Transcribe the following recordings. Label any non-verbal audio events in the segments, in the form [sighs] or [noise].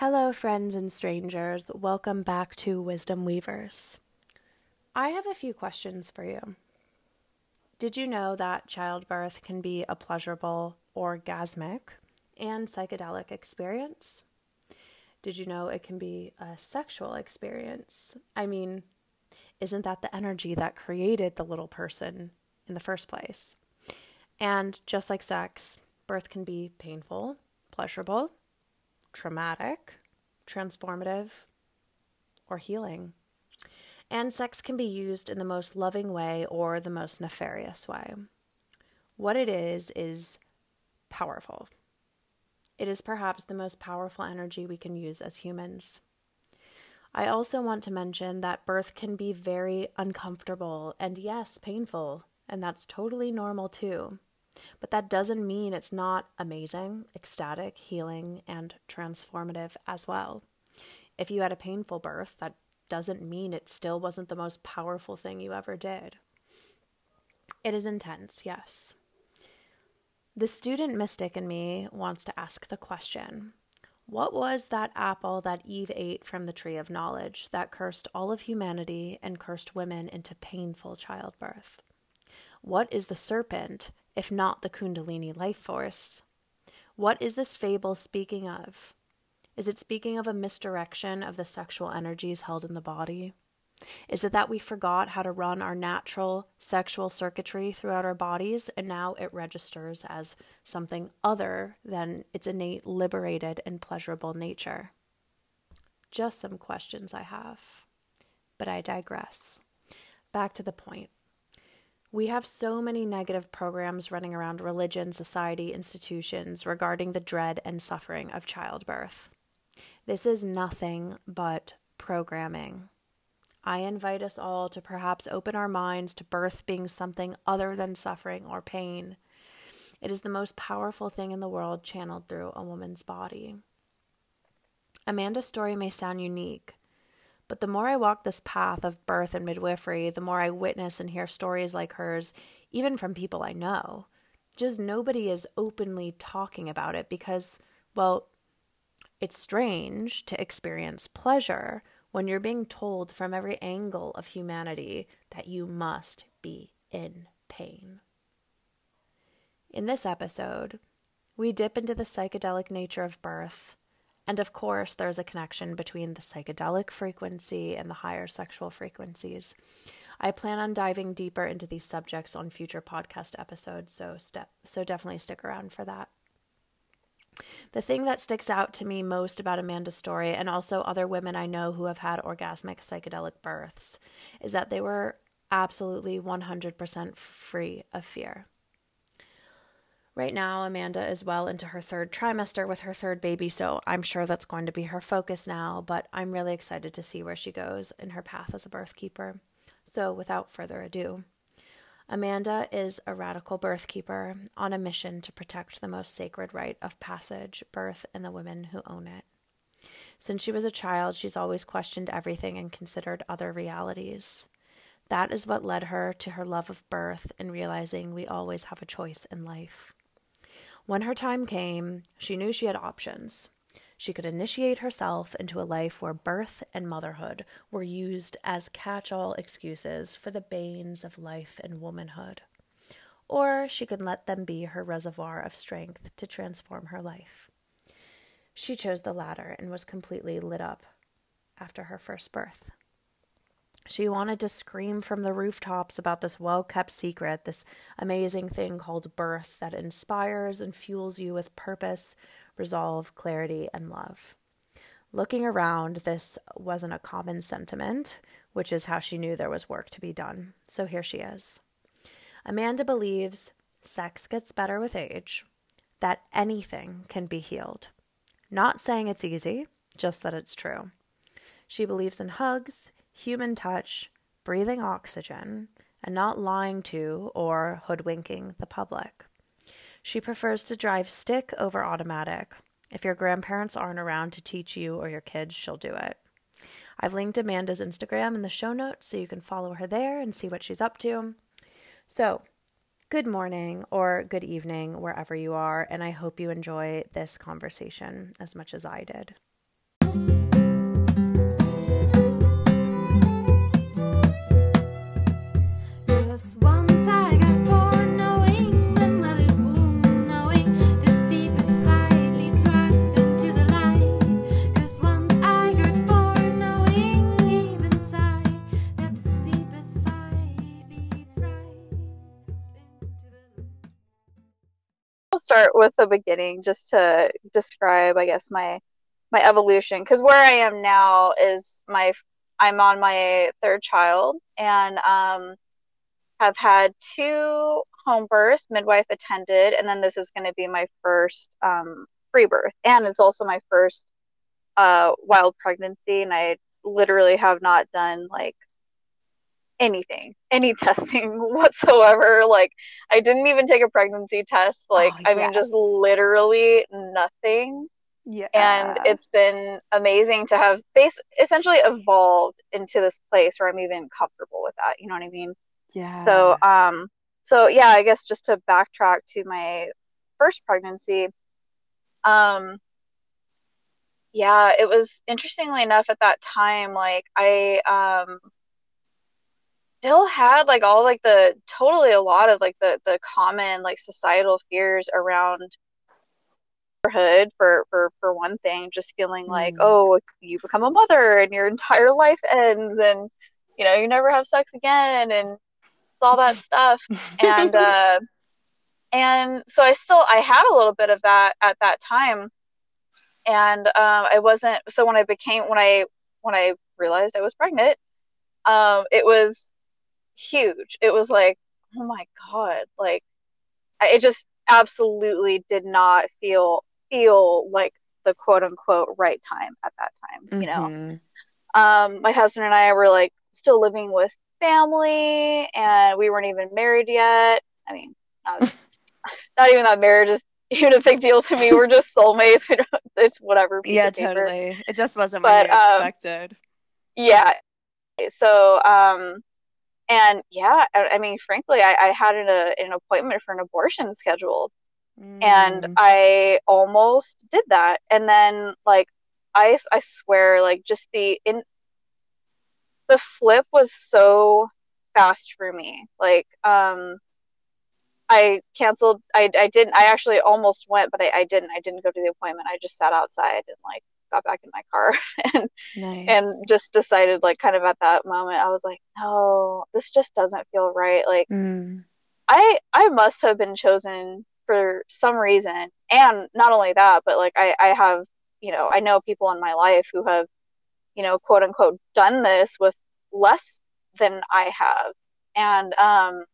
Hello, friends and strangers. Welcome back to Wisdom Weavers. I have a few questions for you. Did you know that childbirth can be a pleasurable, orgasmic, and psychedelic experience? Did you know it can be a sexual experience? I mean, isn't that the energy that created the little person in the first place? And just like sex, birth can be painful, pleasurable, traumatic, transformative, or healing. And sex can be used in the most loving way or the most nefarious way. What it is, is powerful. It is perhaps the most powerful energy we can use as humans. I also want to mention that birth can be very uncomfortable and, yes, painful, and that's totally normal too. But that doesn't mean it's not amazing, ecstatic, healing, and transformative as well. If you had a painful birth, that doesn't mean it still wasn't the most powerful thing you ever did. It is intense, yes. The student mystic in me wants to ask the question What was that apple that Eve ate from the tree of knowledge that cursed all of humanity and cursed women into painful childbirth? What is the serpent if not the Kundalini life force? What is this fable speaking of? Is it speaking of a misdirection of the sexual energies held in the body? Is it that we forgot how to run our natural sexual circuitry throughout our bodies and now it registers as something other than its innate, liberated, and pleasurable nature? Just some questions I have. But I digress. Back to the point. We have so many negative programs running around religion, society, institutions regarding the dread and suffering of childbirth. This is nothing but programming. I invite us all to perhaps open our minds to birth being something other than suffering or pain. It is the most powerful thing in the world channeled through a woman's body. Amanda's story may sound unique, but the more I walk this path of birth and midwifery, the more I witness and hear stories like hers, even from people I know. Just nobody is openly talking about it because, well, it's strange to experience pleasure when you're being told from every angle of humanity that you must be in pain. In this episode, we dip into the psychedelic nature of birth, and of course, there's a connection between the psychedelic frequency and the higher sexual frequencies. I plan on diving deeper into these subjects on future podcast episodes, so step so definitely stick around for that. The thing that sticks out to me most about Amanda's story, and also other women I know who have had orgasmic psychedelic births, is that they were absolutely 100% free of fear. Right now, Amanda is well into her third trimester with her third baby, so I'm sure that's going to be her focus now, but I'm really excited to see where she goes in her path as a birth keeper. So, without further ado, Amanda is a radical birth keeper on a mission to protect the most sacred rite of passage, birth, and the women who own it. Since she was a child, she's always questioned everything and considered other realities. That is what led her to her love of birth and realizing we always have a choice in life. When her time came, she knew she had options. She could initiate herself into a life where birth and motherhood were used as catch all excuses for the banes of life and womanhood. Or she could let them be her reservoir of strength to transform her life. She chose the latter and was completely lit up after her first birth. She wanted to scream from the rooftops about this well kept secret, this amazing thing called birth that inspires and fuels you with purpose, resolve, clarity, and love. Looking around, this wasn't a common sentiment, which is how she knew there was work to be done. So here she is. Amanda believes sex gets better with age, that anything can be healed. Not saying it's easy, just that it's true. She believes in hugs, human touch, breathing oxygen, and not lying to or hoodwinking the public. She prefers to drive stick over automatic. If your grandparents aren't around to teach you or your kids, she'll do it. I've linked Amanda's Instagram in the show notes so you can follow her there and see what she's up to. So, good morning or good evening wherever you are, and I hope you enjoy this conversation as much as I did. With the beginning just to describe, I guess, my my evolution. Because where I am now is my I'm on my third child and um, have had two home births, midwife attended, and then this is going to be my first um, free birth, and it's also my first uh, wild pregnancy, and I literally have not done like anything, any [laughs] testing whatsoever. Like, I didn't even take a pregnancy test. Like, oh, I mean, just literally nothing. Yeah. And it's been amazing to have base essentially evolved into this place where I'm even comfortable with that. You know what I mean? Yeah. So, um, so yeah, I guess just to backtrack to my first pregnancy, um, yeah, it was interestingly enough at that time, like I, um, still had like all like the totally a lot of like the the common like societal fears around motherhood for for for one thing just feeling like mm. oh you become a mother and your entire life ends and you know you never have sex again and all that stuff and [laughs] uh and so i still i had a little bit of that at that time and um i wasn't so when i became when i when i realized i was pregnant um it was huge it was like oh my god like I, it just absolutely did not feel feel like the quote unquote right time at that time, you mm-hmm. know. Um, my husband and I were like still living with family and we weren't even married yet. I mean, not, [laughs] not even that marriage is [laughs] even a big deal to me. We're just soulmates. We don't, [laughs] it's whatever. Yeah, totally. It just wasn't but, what you um, expected. Yeah. So, um, and yeah, I, I mean, frankly, I, I had an, a, an appointment for an abortion scheduled Mm. And I almost did that. And then like I I swear like just the in the flip was so fast for me. Like um I canceled I I didn't I actually almost went but I, I didn't. I didn't go to the appointment. I just sat outside and like got back in my car [laughs] and nice. and just decided like kind of at that moment I was like, no, this just doesn't feel right. Like mm. I I must have been chosen for some reason and not only that but like I, I have you know i know people in my life who have you know quote unquote done this with less than i have and um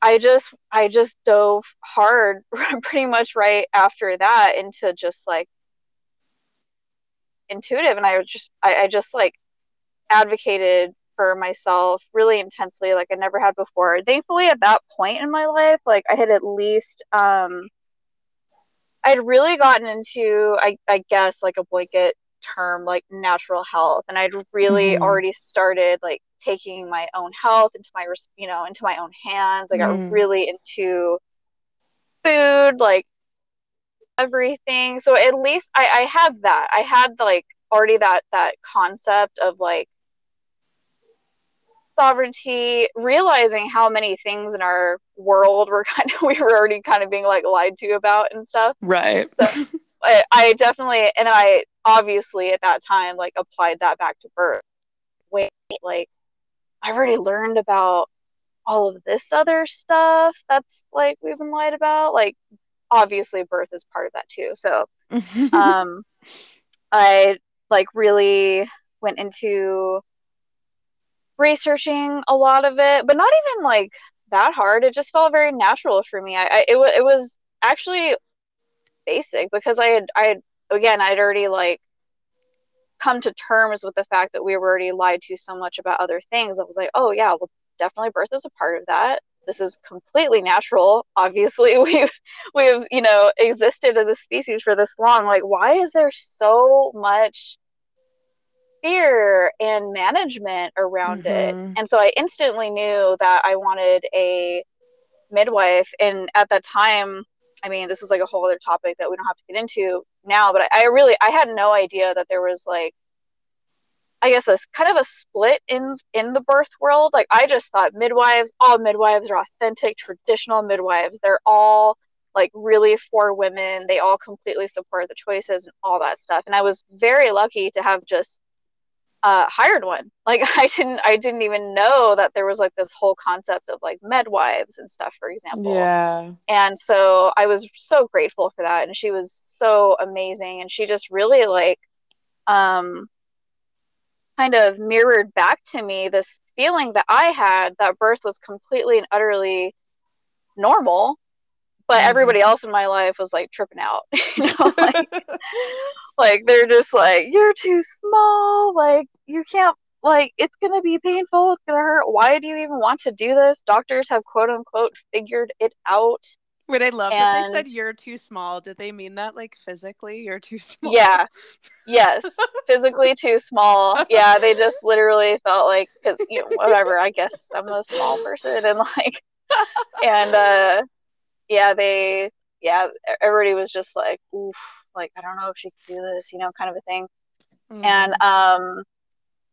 i just i just dove hard [laughs] pretty much right after that into just like intuitive and i just I, I just like advocated for myself really intensely like I never had before. Thankfully at that point in my life, like I had at least um I'd really gotten into I, I guess like a blanket term like natural health and I'd really mm. already started like taking my own health into my you know into my own hands. I got mm. really into food like everything. So at least I I had that. I had like already that that concept of like sovereignty, realizing how many things in our world were [laughs] kind of we were already kind of being like lied to about and stuff. Right. So I, I definitely and then I obviously at that time like applied that back to birth. Wait, like I've already learned about all of this other stuff that's like we've been lied about. Like obviously birth is part of that too. So [laughs] um I like really went into researching a lot of it, but not even like that hard. It just felt very natural for me. I, I it, w- it was actually basic because I had I had again I'd already like come to terms with the fact that we were already lied to so much about other things. I was like, oh yeah, well definitely birth is a part of that. This is completely natural. Obviously, [laughs] we've we've you know existed as a species for this long. Like, why is there so much fear and management around mm-hmm. it. And so I instantly knew that I wanted a midwife. And at that time, I mean, this is like a whole other topic that we don't have to get into now, but I, I really, I had no idea that there was like, I guess a kind of a split in in the birth world. Like I just thought midwives, all midwives are authentic, traditional midwives. They're all like really for women. They all completely support the choices and all that stuff. And I was very lucky to have just uh, hired one. [laughs] Like I didn't, I didn't even know that there was like this whole concept of like midwives and stuff, for example. Yeah. And so I was so grateful for that, and she was so amazing, and she just really like, um, kind of mirrored back to me this feeling that I had that birth was completely and utterly normal, but mm-hmm. everybody else in my life was like tripping out. [laughs] you know, [laughs] like, like they're just like, you're too small, like you can't like it's gonna be painful, it's gonna hurt. Why do you even want to do this? Doctors have quote unquote figured it out. Wait, I love and, that they said you're too small. Did they mean that like physically you're too [laughs] small? Yeah. Yes. physically too small. Yeah, they just literally felt like cuz you know whatever, I guess I'm a small person and like and uh yeah, they yeah, everybody was just like oof, like I don't know if she can do this, you know, kind of a thing. Mm. And um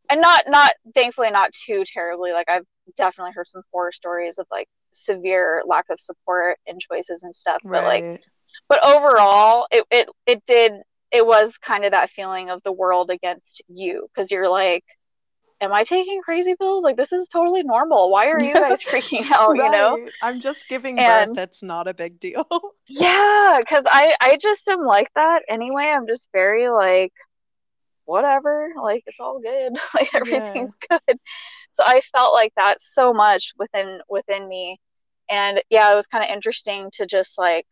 and not not thankfully not too terribly like I've definitely heard some horror stories of like severe lack of support and choices and stuff right. but like but overall it, it it did it was kind of that feeling of the world against you because you're like am i taking crazy pills? Like this is totally normal. Why are you guys [laughs] freaking out? Right. you know? I'm just giving and, birth that's not a big deal. [laughs] Yeah because i i just am like that anyway. I'm just very like whatever. Like it's all good. [laughs] Like everything's yeah. good so i felt like that so much within within me. And yeah it was kind of interesting to just like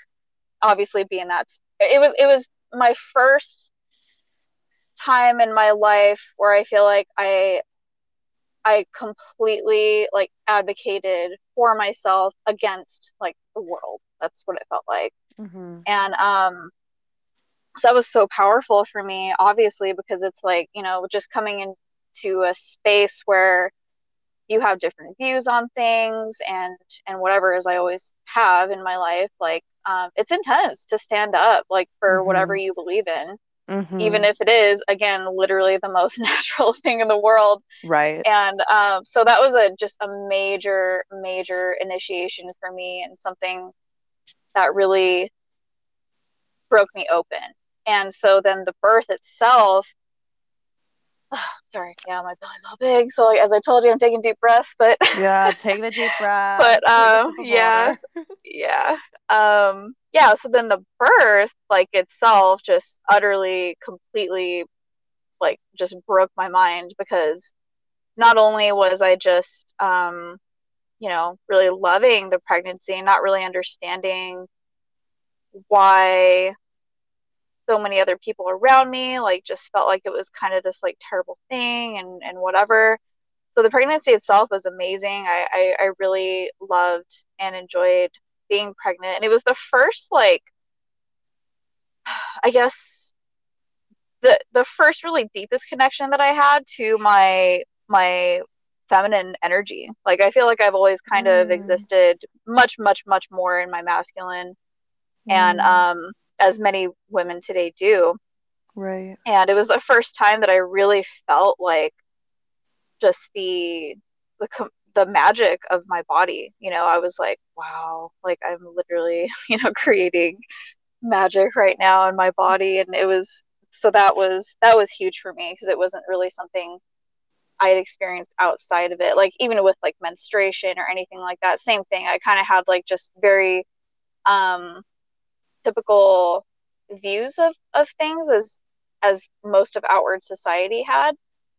obviously be in that it was it was my first time in my life where i feel like i i completely like advocated for myself against like the world. That's what it felt like. Mm-hmm. and um so that was so powerful for me obviously because it's like you know just coming into a space where you have different views on things and and whatever as i always have in my life like um, it's intense to stand up like for mm-hmm. whatever you believe in mm-hmm. even if it is again literally the most [laughs] natural thing in the world right and um, so that was a just a major major initiation for me and something that really broke me open and so then the birth itself [sighs] sorry, yeah, my belly's all big. So like, as I told you, I'm taking deep breaths, but [laughs] yeah, take the deep breath. But um, yeah, [laughs] [laughs] yeah, um, yeah. So then the birth, like itself, just utterly, completely, like, just broke my mind because not only was I just, um, you know, really loving the pregnancy, not really understanding why so many other people around me like just felt like it was kind of this like terrible thing and and whatever so the pregnancy itself was amazing I, I i, really loved and enjoyed being pregnant and it was the first like [sighs] i guess the the first really deepest connection that i had to my my feminine energy like i feel like i've always kind mm. of existed much much much more in my masculine mm. and um as many women today do. Right. And it was the first time that I really felt like just the the the magic of my body. You know, I was like, wow, like I'm literally, [laughs] you know, creating magic right now in my body and it was so that was that was huge for me because it wasn't really something I had experienced outside of it. Like even with like menstruation or anything like that, same thing. I kind of had like just very um typical views of, of things as as most of outward society had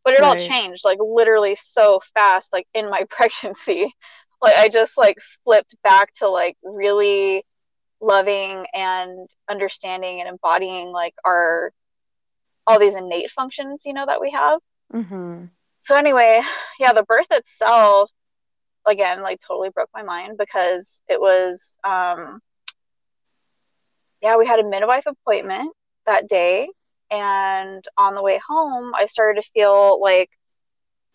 but it right. all changed like literally so fast like in my [laughs] pregnancy like i just like flipped back to like really loving and understanding and embodying like our all these innate functions you know that we have mm-hmm. so anyway yeah the birth itself again like totally broke my mind because it was um yeah, we had a midwife appointment that day. And on the way home, I started to feel like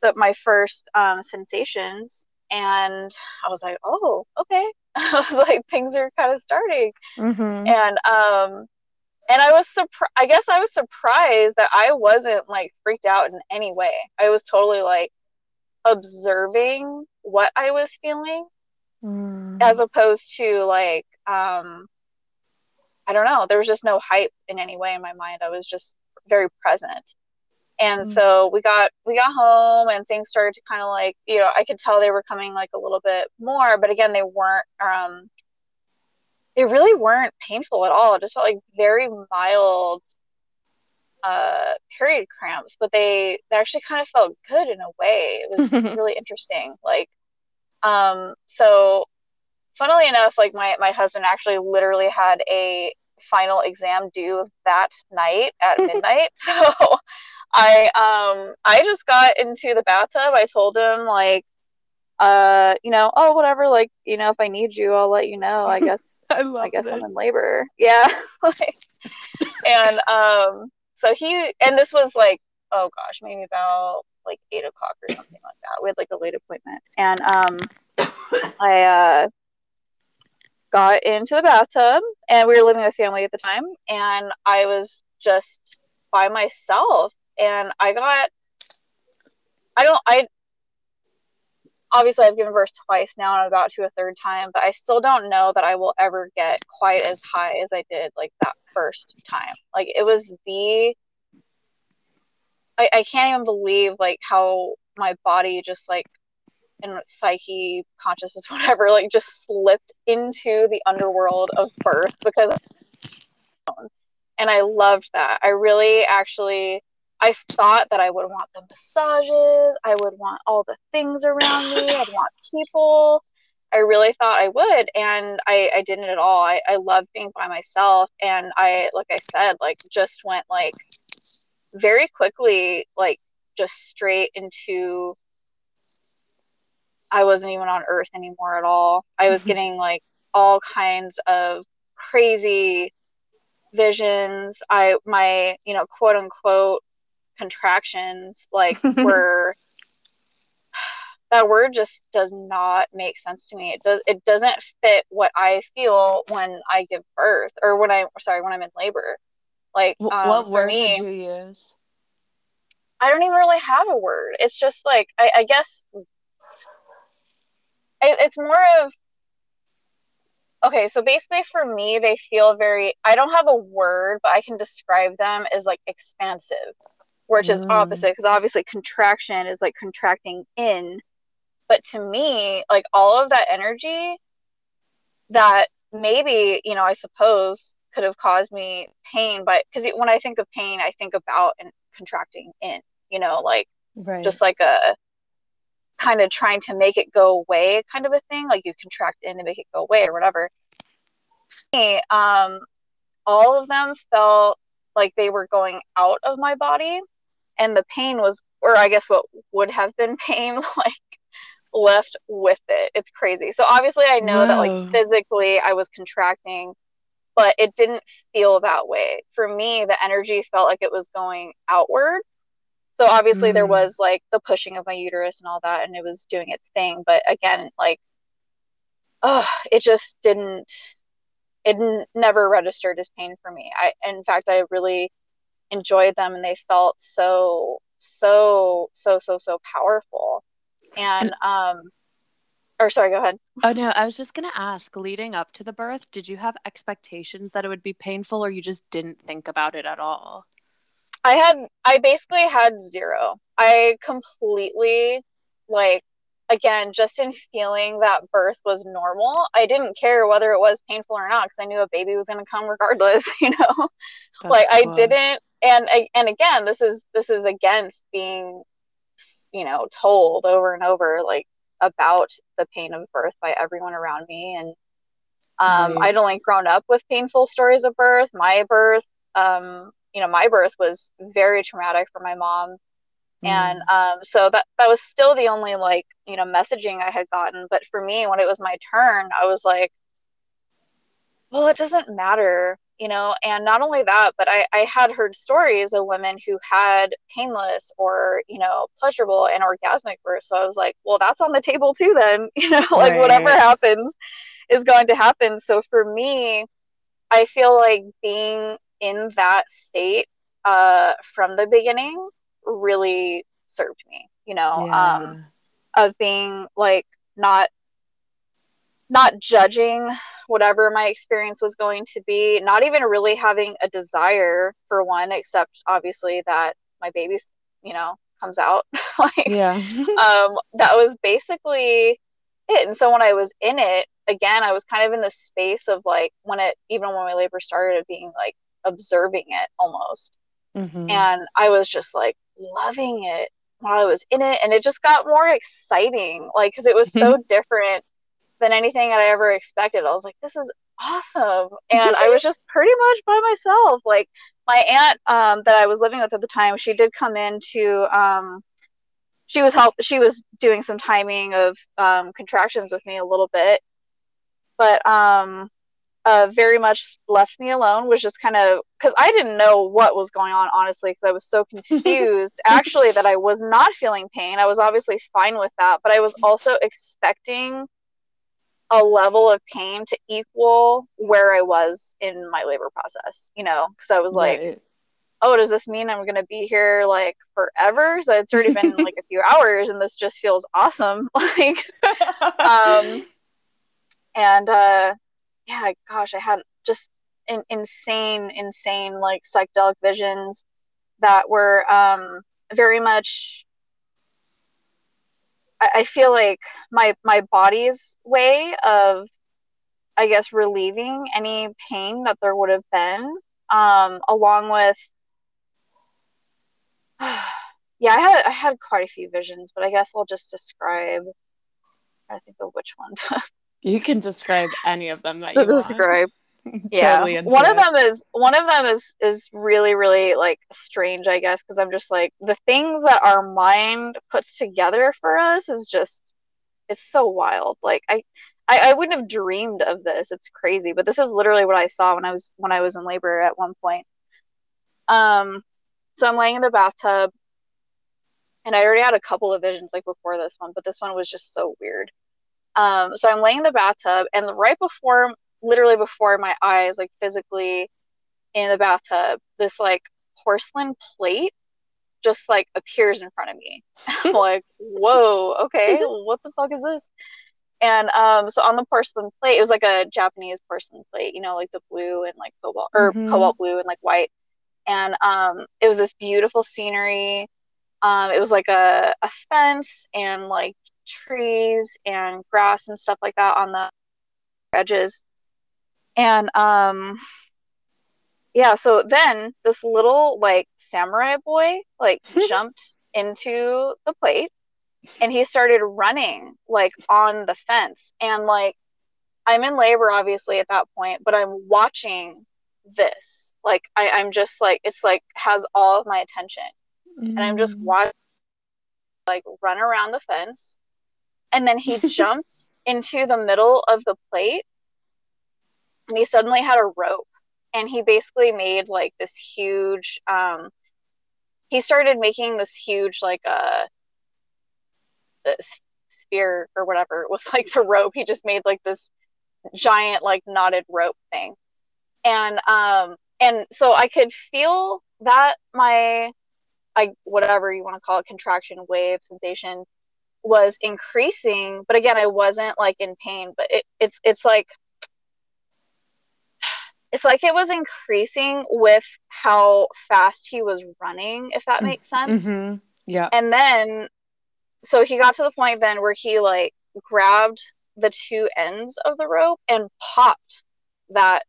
that my first um, sensations. And I was like, oh, okay. [laughs] I was like, things are kind of starting. Mm-hmm. And, um, and I was surprised, I guess I was surprised that I wasn't like freaked out in any way. I was totally like observing what I was feeling mm. as opposed to like, um, I don't know. There was just no hype in any way in my mind. I was just very present. And mm-hmm. so we got we got home and things started to kind of like, you know, I could tell they were coming like a little bit more, but again, they weren't um they really weren't painful at all. It just felt like very mild uh, period cramps, but they, they actually kind of felt good in a way. It was [laughs] really interesting. Like, um, so funnily enough, like my, my husband actually literally had a final exam due that night at [laughs] midnight. [laughs] so I, um, I just got into the bathtub. I told him like, uh, you know, oh, whatever, like, you know, if I need you, I'll let you know. I [laughs] guess, I, I guess it. I'm in labor. Yeah. and, um, so he and this was like oh gosh maybe about like eight o'clock or something like that we had like a late appointment and um i uh got into the bathtub and we were living with family at the time and i was just by myself and i got i don't i obviously I've given birth twice now and I'm about to a third time, but I still don't know that I will ever get quite as high as I did like that first time. Like it was the I, I can't even believe like how my body just like and psyche consciousness [laughs] whatever like just slipped into the underworld of birth because and I loved that. I really actually I thought that I would want the massages, I would want all the things around me, I'd [coughs] want people. I really thought I would, and I, I didn't at all. I, I love being by myself, and I, like I said, like just went like very quickly, like just straight into. I wasn't even on Earth anymore at all. I was mm-hmm. getting like all kinds of crazy visions. I my you know quote unquote contractions like [laughs] were that word just does not make sense to me. It does it doesn't fit what I feel when I give birth or when I sorry when I'm in labor. Like um, what word me, would you use? I don't even really have a word. It's just like I, I guess it's more of okay. So basically, for me, they feel very. I don't have a word, but I can describe them as like expansive which is mm. opposite because obviously contraction is like contracting in but to me like all of that energy that maybe you know i suppose could have caused me pain but because when i think of pain i think about and contracting in you know like right. just like a kind of trying to make it go away kind of a thing like you contract in to make it go away or whatever. Um all of them felt like they were going out of my body and the pain was or i guess what would have been [laughs] pain like left with it. It's crazy. So obviously i know Whoa. that like physically i was contracting but it didn't feel that way. For me the energy felt like it was going outward so obviously mm. there was like the pushing of my uterus and all that and it was doing its thing but again like oh it just didn't it n- never registered as pain for me. I in fact i really enjoyed them and they felt so so so so so powerful. And um or sorry go ahead. Oh no i was just going to ask leading up to the birth did you have expectations that it would be painful or you just didn't think about it at all i had i basically had zero i completely like again just in feeling that birth was normal i didn't care whether it was painful or not because i knew a baby was going to come regardless [laughs] you know That's like cool. i didn't and and again this is this is against being you know told over and over like about the pain of birth by everyone around me and um, right. i'd only grown up with painful stories of birth my birth um, you know my birth was very traumatic for my mom. Mm. and um, so that that was still the only like you know messaging i had gotten. But for me when it was my turn i was like well it doesn't matter you know? And not only that but I, I had heard stories of women who had painless or you know pleasurable and orgasmic birth so i was like well that's on the table too then [laughs] you know? Like right. whatever happens is going to happen. So for me i feel like being in that state uh from the beginning really served me you know yeah. um of being like not not judging whatever my experience was going to be, not even really having a desire for one, except obviously that my baby's you know, comes out. [laughs] like, yeah. [laughs] um, that was basically it. And so when I was in it, again, I was kind of in the space of like when it, even when my labor started, being like observing it almost. Mm-hmm. And I was just like loving it while I was in it. And it just got more exciting, like, because it was so [laughs] different than anything that I ever expected. I was like, this is awesome. And I was [laughs] just pretty much by myself. Like, my aunt um, that I was living with at the time, she did come in to, um, she was help, she was doing some timing of um, contractions with me a little bit. But um, uh, very much left me alone was just kind of because I didn't know what was going on, honestly, because I was so confused [laughs] actually that I was not feeling pain. I was obviously fine with that, but I was also expecting a level of pain to equal where I was in my labor process, you know, because I was like, right. oh, does this mean I'm going to be here like forever? So it's already been [laughs] like a few hours and this just feels awesome. [laughs] like, um, and, uh, yeah, gosh, I had just in, insane, insane like psychedelic visions that were um, very much. I, I feel like my my body's way of, I guess, relieving any pain that there would have been, um, along with. [sighs] yeah, I had I had quite a few visions, but I guess I'll just describe. I think of which one. [laughs] You can describe any of them that you describe. [laughs] yeah, totally one it. of them is one of them is is really really like strange, I guess, because I'm just like the things that our mind puts together for us is just it's so wild. Like I, I, I wouldn't have dreamed of this. It's crazy, but this is literally what I saw when I was when I was in labor at one point. Um, so I'm laying in the bathtub, and I already had a couple of visions like before this one, but this one was just so weird. Um, so I'm laying in the bathtub, and right before, literally before my eyes, like physically in the bathtub, this like porcelain plate just like appears in front of me. [laughs] I'm [laughs] like, whoa, okay, what the fuck is this? And um, so on the porcelain plate, it was like a Japanese porcelain plate, you know, like the blue and like cobalt or mm-hmm. cobalt blue and like white. And um, it was this beautiful scenery. Um, it was like a, a fence and like trees and grass and stuff like that on the edges. And um yeah, so then this little like samurai boy like [laughs] jumped into the plate and he started running like on the fence and like I'm in labor obviously at that point, but I'm watching this. Like I, I'm just like it's like has all of my attention. Mm. And I'm just mm. watching like run around the fence and then he [laughs] jumped into the middle of the plate and he suddenly had a rope and he basically made like this huge um he started making this huge like uh spear or whatever [laughs] with like the rope. He just made like this giant like knotted rope thing. And um and so i could feel that my i whatever you want to call it contraction wave sensation was increasing but again i wasn't like in pain but it, it's it's like it's like it was increasing with how fast he was running if that makes sense mm-hmm. yeah and then so he got to the point then where he like grabbed the two ends of the rope and popped that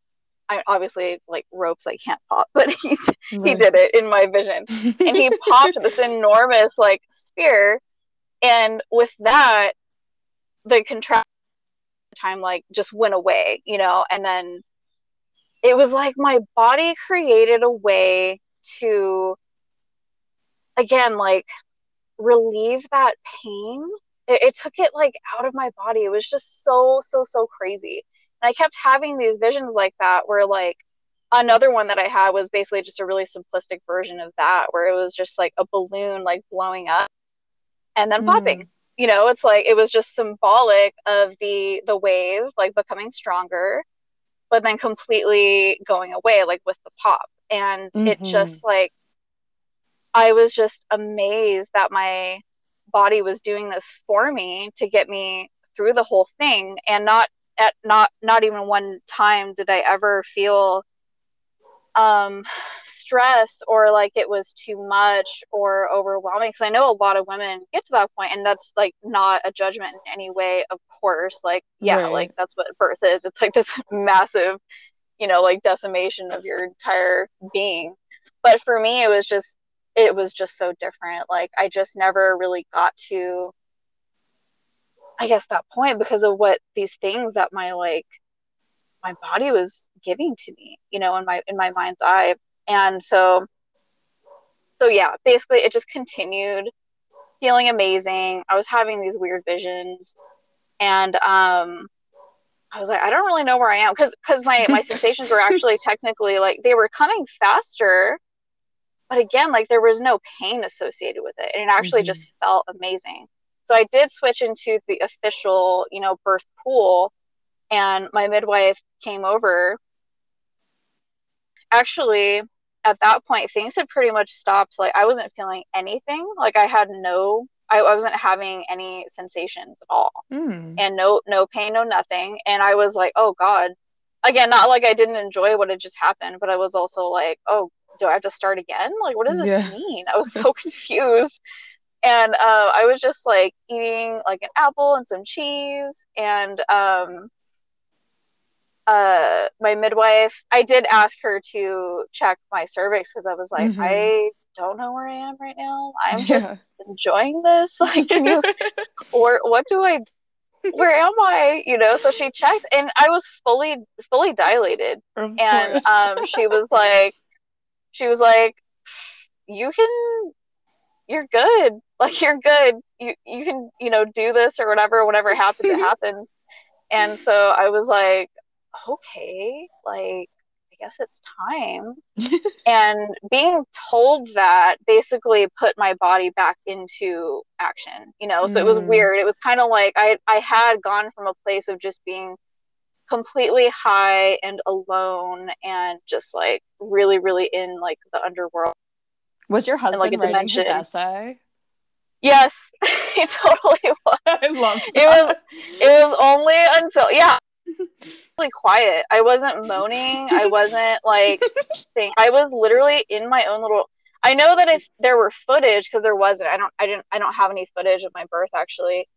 I obviously like ropes I can't pop, [laughs] but he right. he did it in my vision. and he [laughs] popped this enormous like spear and with that the contract time like just went away you know? And then it was like my body created a way to again like relieve that pain. It, it, took it like out of my body. It was just so so so crazy. And i kept having these visions like that where like another one that i had was basically just a really simplistic version of that where it was just like a balloon like blowing up and then mm. popping you know it's like it was just symbolic of the the wave like becoming stronger but then completely going away like with the pop and mm-hmm. it just like i was just amazed that my body was doing this for me to get me through the whole thing and not at not not even one time did i ever feel um stress or like it was too much or overwhelming because i know a lot of women get to that point and that's like not a judgment in any way of course like yeah right. like that's what birth is it's like this [laughs] massive you know like decimation of your entire being but for me it was just it was just so different like i just never really got to i guess that point because of what these things that my like my body was giving to me you know in my in my mind's eye. And so so yeah basically it just continued feeling amazing. I was having these weird visions. And um i was like i don't really know where i am. Because because my my [laughs] sensations were actually technically like they were coming faster but again like there was no pain associated with it. And it actually mm-hmm. just felt amazing. So i did switch into the official you know birth pool and my midwife came over. Actually at that point things had pretty much stopped. Like i wasn't feeling anything. Like i had no i, I wasn't having any sensations at all. Mm. and no no pain no nothing. And i was like oh god. Again not like i didn't enjoy what had just happened but i was also like oh do i have to start again? Like what does this yeah. mean? I was [laughs] so confused. And uh, i was just like eating like an apple and some cheese and um uh my midwife i did ask her to check my cervix because i was like mm-hmm. i don't know where i am right now. I'm yeah. just enjoying this. [laughs] Like can you [laughs] or what do i where am i? You know so she checked and i was fully fully dilated. Of and um she was like she was like you can you're good. Like you're good. You you can you know do this or whatever. Whatever happens it [laughs] happens. And so i was like okay, like I guess it's time. [laughs] and being told that basically put my body back into action, you know? So mm. it was mm. weird. It was kind of like I I had gone from a place of just being completely high and alone and just like really really in like the underworld. Was your husband and, like, writing dimension. his essay? Yes, [laughs] he totally was. [laughs] I love that. It was it was only until yeah, [laughs] really quiet. I wasn't moaning. I wasn't like. [laughs] I was literally in my own little. I know that if there were footage, because there wasn't. I don't. I didn't. I don't have any footage of my birth actually.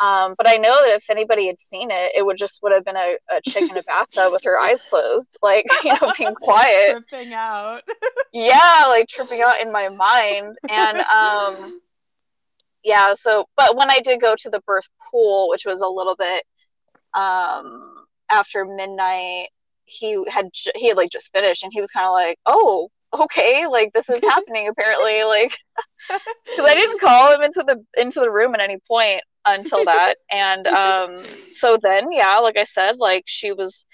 Um, but I know that if anybody had seen it, it would just would have been a, a chick in a bathtub with her eyes closed, like [laughs] you know, being quiet, tripping out. yeah, like tripping out in my mind, and um, yeah. So, but when I did go to the birth pool, which was a little bit um after midnight he had he had like just finished and he was kind of like oh okay like this is [laughs] happening apparently like [laughs] because i didn't call him into the into the room at any point until that. [laughs] And um so then yeah like i said like she was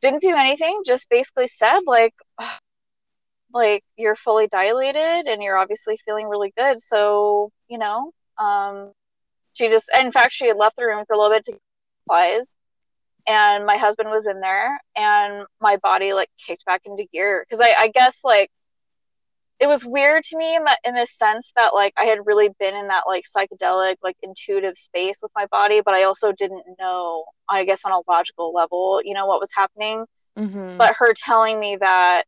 didn't do anything just basically said like [sighs] like you're fully dilated and you're obviously feeling really good. So you know um she just in fact she had left the room for a little bit to supplies. And my husband was in there and my body like kicked back into gear. Because I, I guess like it was weird to me in, a sense that like i had really been in that like psychedelic like intuitive space with my body but i also didn't know i guess on a logical level you know what was happening. Mm-hmm. but her telling me that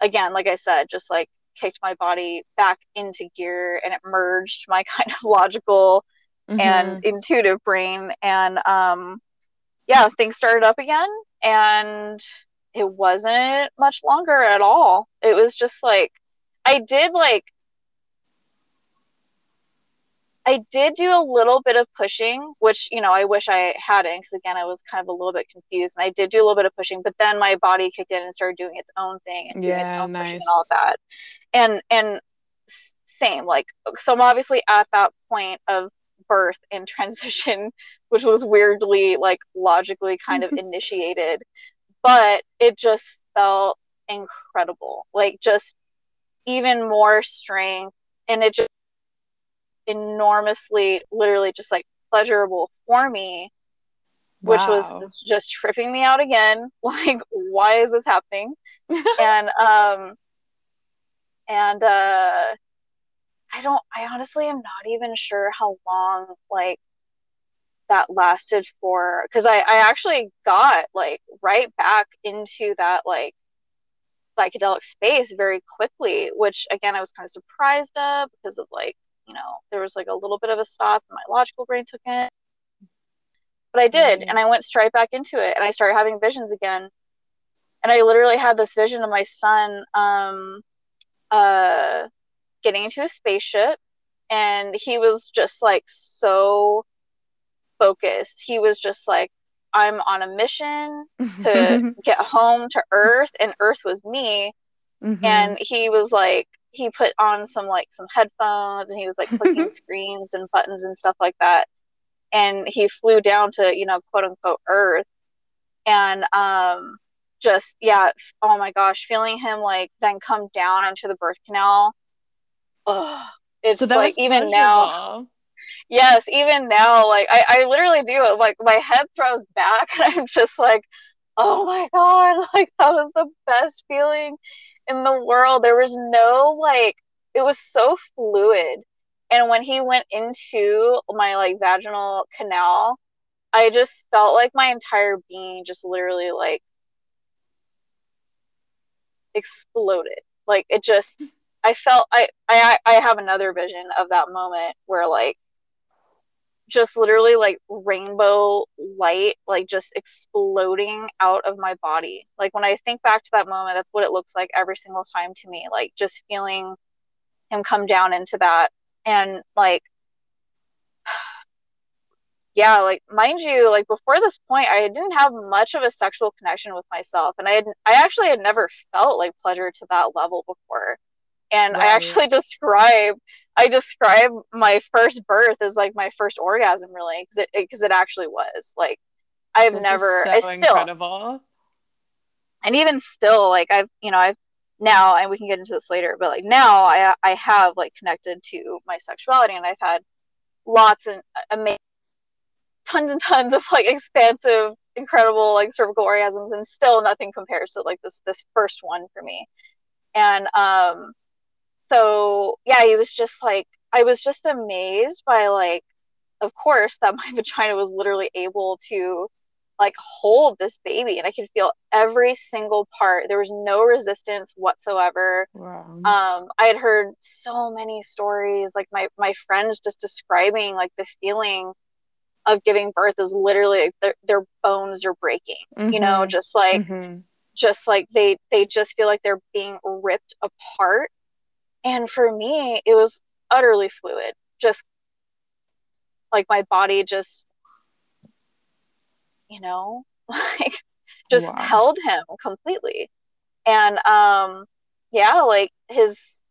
again like i said just like kicked my body back into gear and it merged my [laughs] kind of logical mm-hmm. and intuitive brain and um yeah, things started up again and it wasn't much longer at all. It was just like I did like I did do a little bit of pushing, which you know I wish I hadn't, because again I was kind of a little bit confused, and I did do a little bit of pushing, but then my body kicked in and started doing its own thing and doing yeah, its own nice. pushing and all of that, and and same like so I'm obviously at that point of birth and transition, [laughs] which was weirdly like logically kind of [laughs] initiated, but it just felt incredible. Like just even more strength and it just enormously literally just like pleasurable for me which wow. was just tripping me out again [laughs] like why is this happening and um and uh I don't I honestly am not even sure how long like that lasted for because I, I actually got like right back into that like psychedelic space very quickly, which again I was kind of surprised of because of like, you know, there was like a little bit of a stop and my logical brain took it. But I did, and I went straight back into it and I started having visions again. And I literally had this vision of my son um uh getting into a spaceship and he was just like so focused. He was just like I'm on a mission to [laughs] get home to Earth, and Earth was me. Mm-hmm. And he was like, he put on some like some headphones, and he was like clicking [laughs] screens and buttons and stuff like that. And he flew down to you know quote unquote Earth, and um, just yeah, oh my gosh, feeling him like then come down into the birth canal. Oh, it's so like even now yes, even now, like I, I literally do it. Like my head throws back, [laughs] and I'm just like, oh my god, [laughs] like that was the best feeling in the world. There was no like, it was so fluid. And when he went into my like vaginal canal, I just felt like my entire being just literally like exploded. Like it just [laughs] I felt I I I have another vision of that moment where like just literally like rainbow light like just exploding out of my body. Like when i think back to that moment that's what it looks like every single time to me like just feeling him come down into that. And like [sighs] yeah like mind you like before this point i didn't have much of a sexual connection with myself. And i had i actually had never felt like pleasure to that level before and right. i actually [laughs] describe I describe my first birth as like my first orgasm, really, because it because it, it, actually was like I've this never, so I still, incredible. and even still, like I've you know I've now, and we can get into this later, but like now I I have like connected to my sexuality, and I've had lots and amazing, tons and tons of like expansive, incredible like cervical orgasms, and still nothing compares to like this this first one for me, and um so yeah he was just like i was just amazed by like of course that [laughs] my vagina was literally able to like hold this baby and i could feel every single part there was no resistance whatsoever wow. um i had heard so many stories like my my friends just describing like the feeling of giving birth is literally like their, their bones are breaking mm-hmm. you know mm-hmm. just like mm-hmm. just like they they just feel like they're being ripped apart and for me, it was utterly fluid. Just like my body just, you know, [laughs] like just wow. held him completely. And um yeah, like his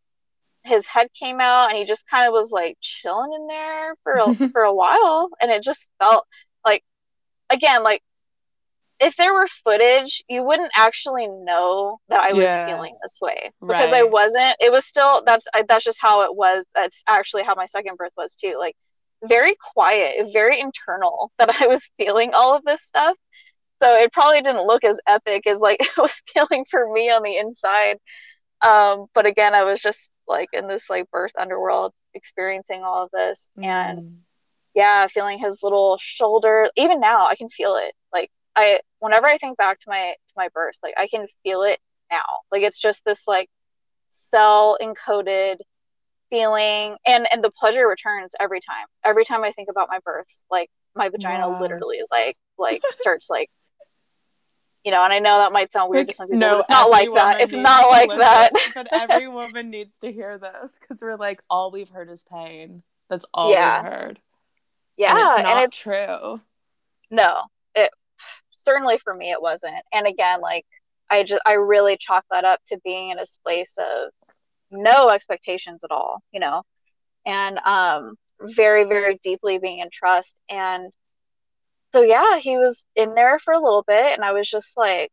his head came out and he just kind of was like chilling in there for a, [laughs] for a while and it just felt like again like if there were footage, you wouldn't actually know that I was yeah. feeling this way because right. I wasn't. It was still that's I, that's just how it was. That's actually how my second birth was too. Like very quiet, very internal [laughs] that I was feeling all of this stuff. So it probably didn't look as epic as like [laughs] it was feeling for me on the inside. Um, but again, I was just like in this like birth underworld experiencing all of this mm. and yeah, feeling his little shoulder. Even now, I can feel it. Like I whenever I think back to my to my birth, like I can feel it now. Like it's just this like cell encoded feeling and and the pleasure returns every time. Every time I think about my births, like my vagina wow. literally like like starts like you know, and I know that might sound weird like, to some people, no, but it's not like that. It's not like that. but [laughs] every woman needs to hear this because we're like, all we've heard is pain. That's all yeah. we've heard. Yeah, and it's not and it's, true. No, certainly for me it wasn't. And again like i just i really chalk that up to being in a space of no expectations at all you know? And um very very deeply being in trust. And so yeah he was in there for a little bit and i was just like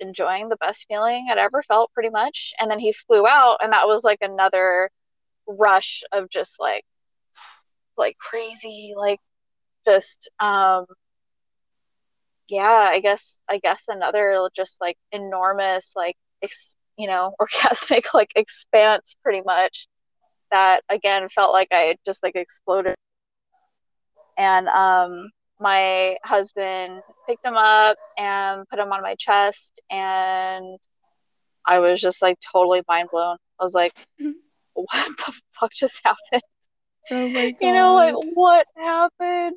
enjoying the best feeling i'd ever felt pretty much. And then he flew out and that was like another rush of just like like crazy like just um yeah, I guess I guess another just like enormous like ex, you know [laughs] orgasmic like expanse pretty much that again felt like I just like exploded. And um my husband picked him up and put him on my chest and I was just like totally mind blown. I was like, [laughs] what the fuck just [laughs] happened? Oh my god. You know, like what happened?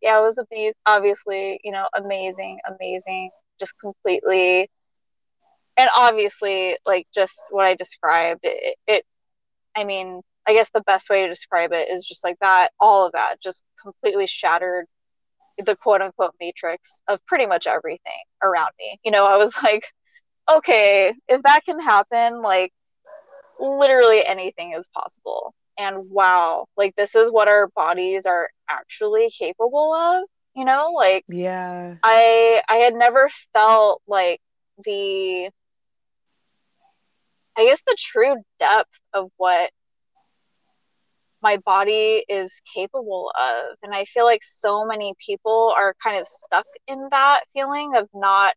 Yeah, it was amazing. Obviously, you know, amazing, amazing. Just completely, and obviously, like just what I described. It, it, I mean, I guess the best way to describe it is just like that. All of that just completely shattered the quote unquote matrix of pretty much everything around me. You know, I was [laughs] like, okay, if that can happen, like literally anything is possible. And wow, like this is what our bodies are actually capable of, you know? Like Yeah. I I had never felt like the I guess the true depth of what my body is capable of. And I feel like so many people are kind of stuck in that feeling of not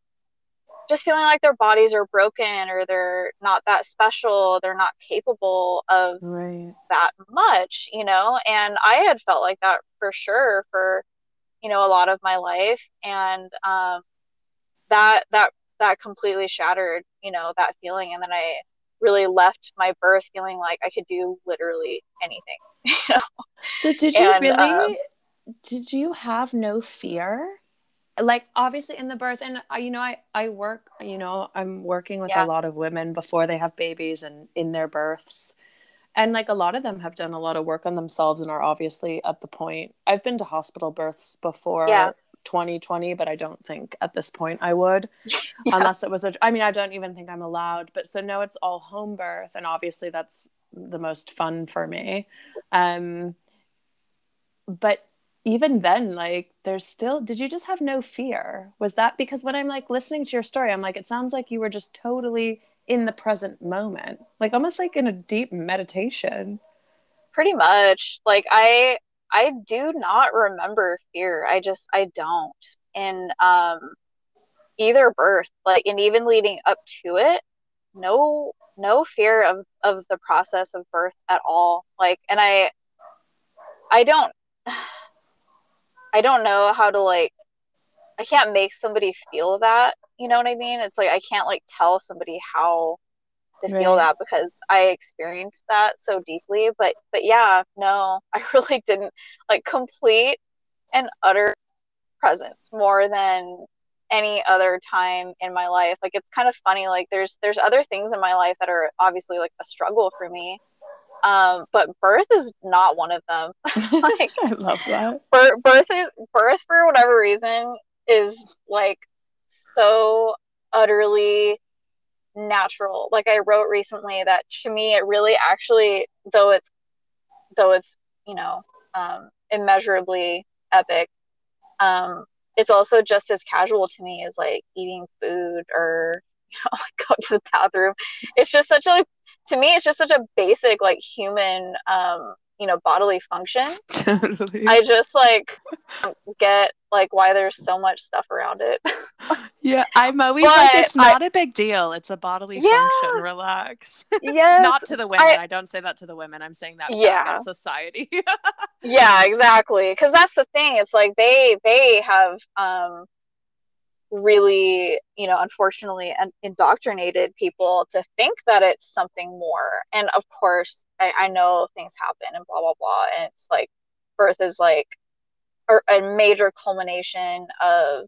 just feeling like their bodies are broken or they're not that special, they're not capable of Right. that much, you know? And I had felt like that for sure for, you know, a lot of my life. And um that that that completely shattered, you know, that feeling. And then I really left my birth feeling like I could do literally anything. [laughs] You know? So did you And, really um, did you have no fear? Like obviously in the birth and uh, you know I I work, you know, I'm working with Yeah. a lot of women before they have babies and in their births. And like a lot of them have done a lot of work on themselves and are obviously at the point. I've been to hospital births before Yeah. 2020, but I don't think at this point I would [laughs] Yeah. unless it was a I mean I don't even think I'm allowed but so no it's all home birth and obviously that's the most fun for me um but even then like there's still did you just have no fear? Was that because when I'm like listening to your story I'm like it sounds like you were just totally in the present moment like almost like in a deep meditation. Pretty much. Like i i do not remember fear. I just i don't. In um either birth like and even leading up to it no no fear of of the process of birth at all. Like and i i don't [sighs] i don't know how to like i can't make somebody feel that you know what i mean it's like i can't like tell somebody how to feel that because I experienced that so deeply. But but yeah, no, [laughs] I really didn't like complete and utter presence more than any other time in my life. Like it's kind of funny. Like there's there's other things in my life that are obviously like a struggle for me. Um, but birth is not one of them. [laughs] like [laughs] I love that birth, birth is birth for whatever reason is like so utterly natural like i wrote recently that to me it really actually though it's though it's you know um immeasurably epic um it's also just as casual to me as like eating food or [laughs] you know like go to the bathroom it's just such a to me it's just such a basic like human um you know bodily function [laughs] totally I just like get like why there's so much stuff around it. [laughs] yeah I'm always like it's not a big deal it's a bodily Yeah. function relax Yeah. not to the women. I, I- don't say that to the women. I'm saying that Yeah. society. yeah, exactly. Cuz that's the thing. It's like they they have um really, you know, unfortunately in- indoctrinated people to think that it's something more. And of course, I, I know things happen and blah blah blah. And it's like birth is like a, a major culmination of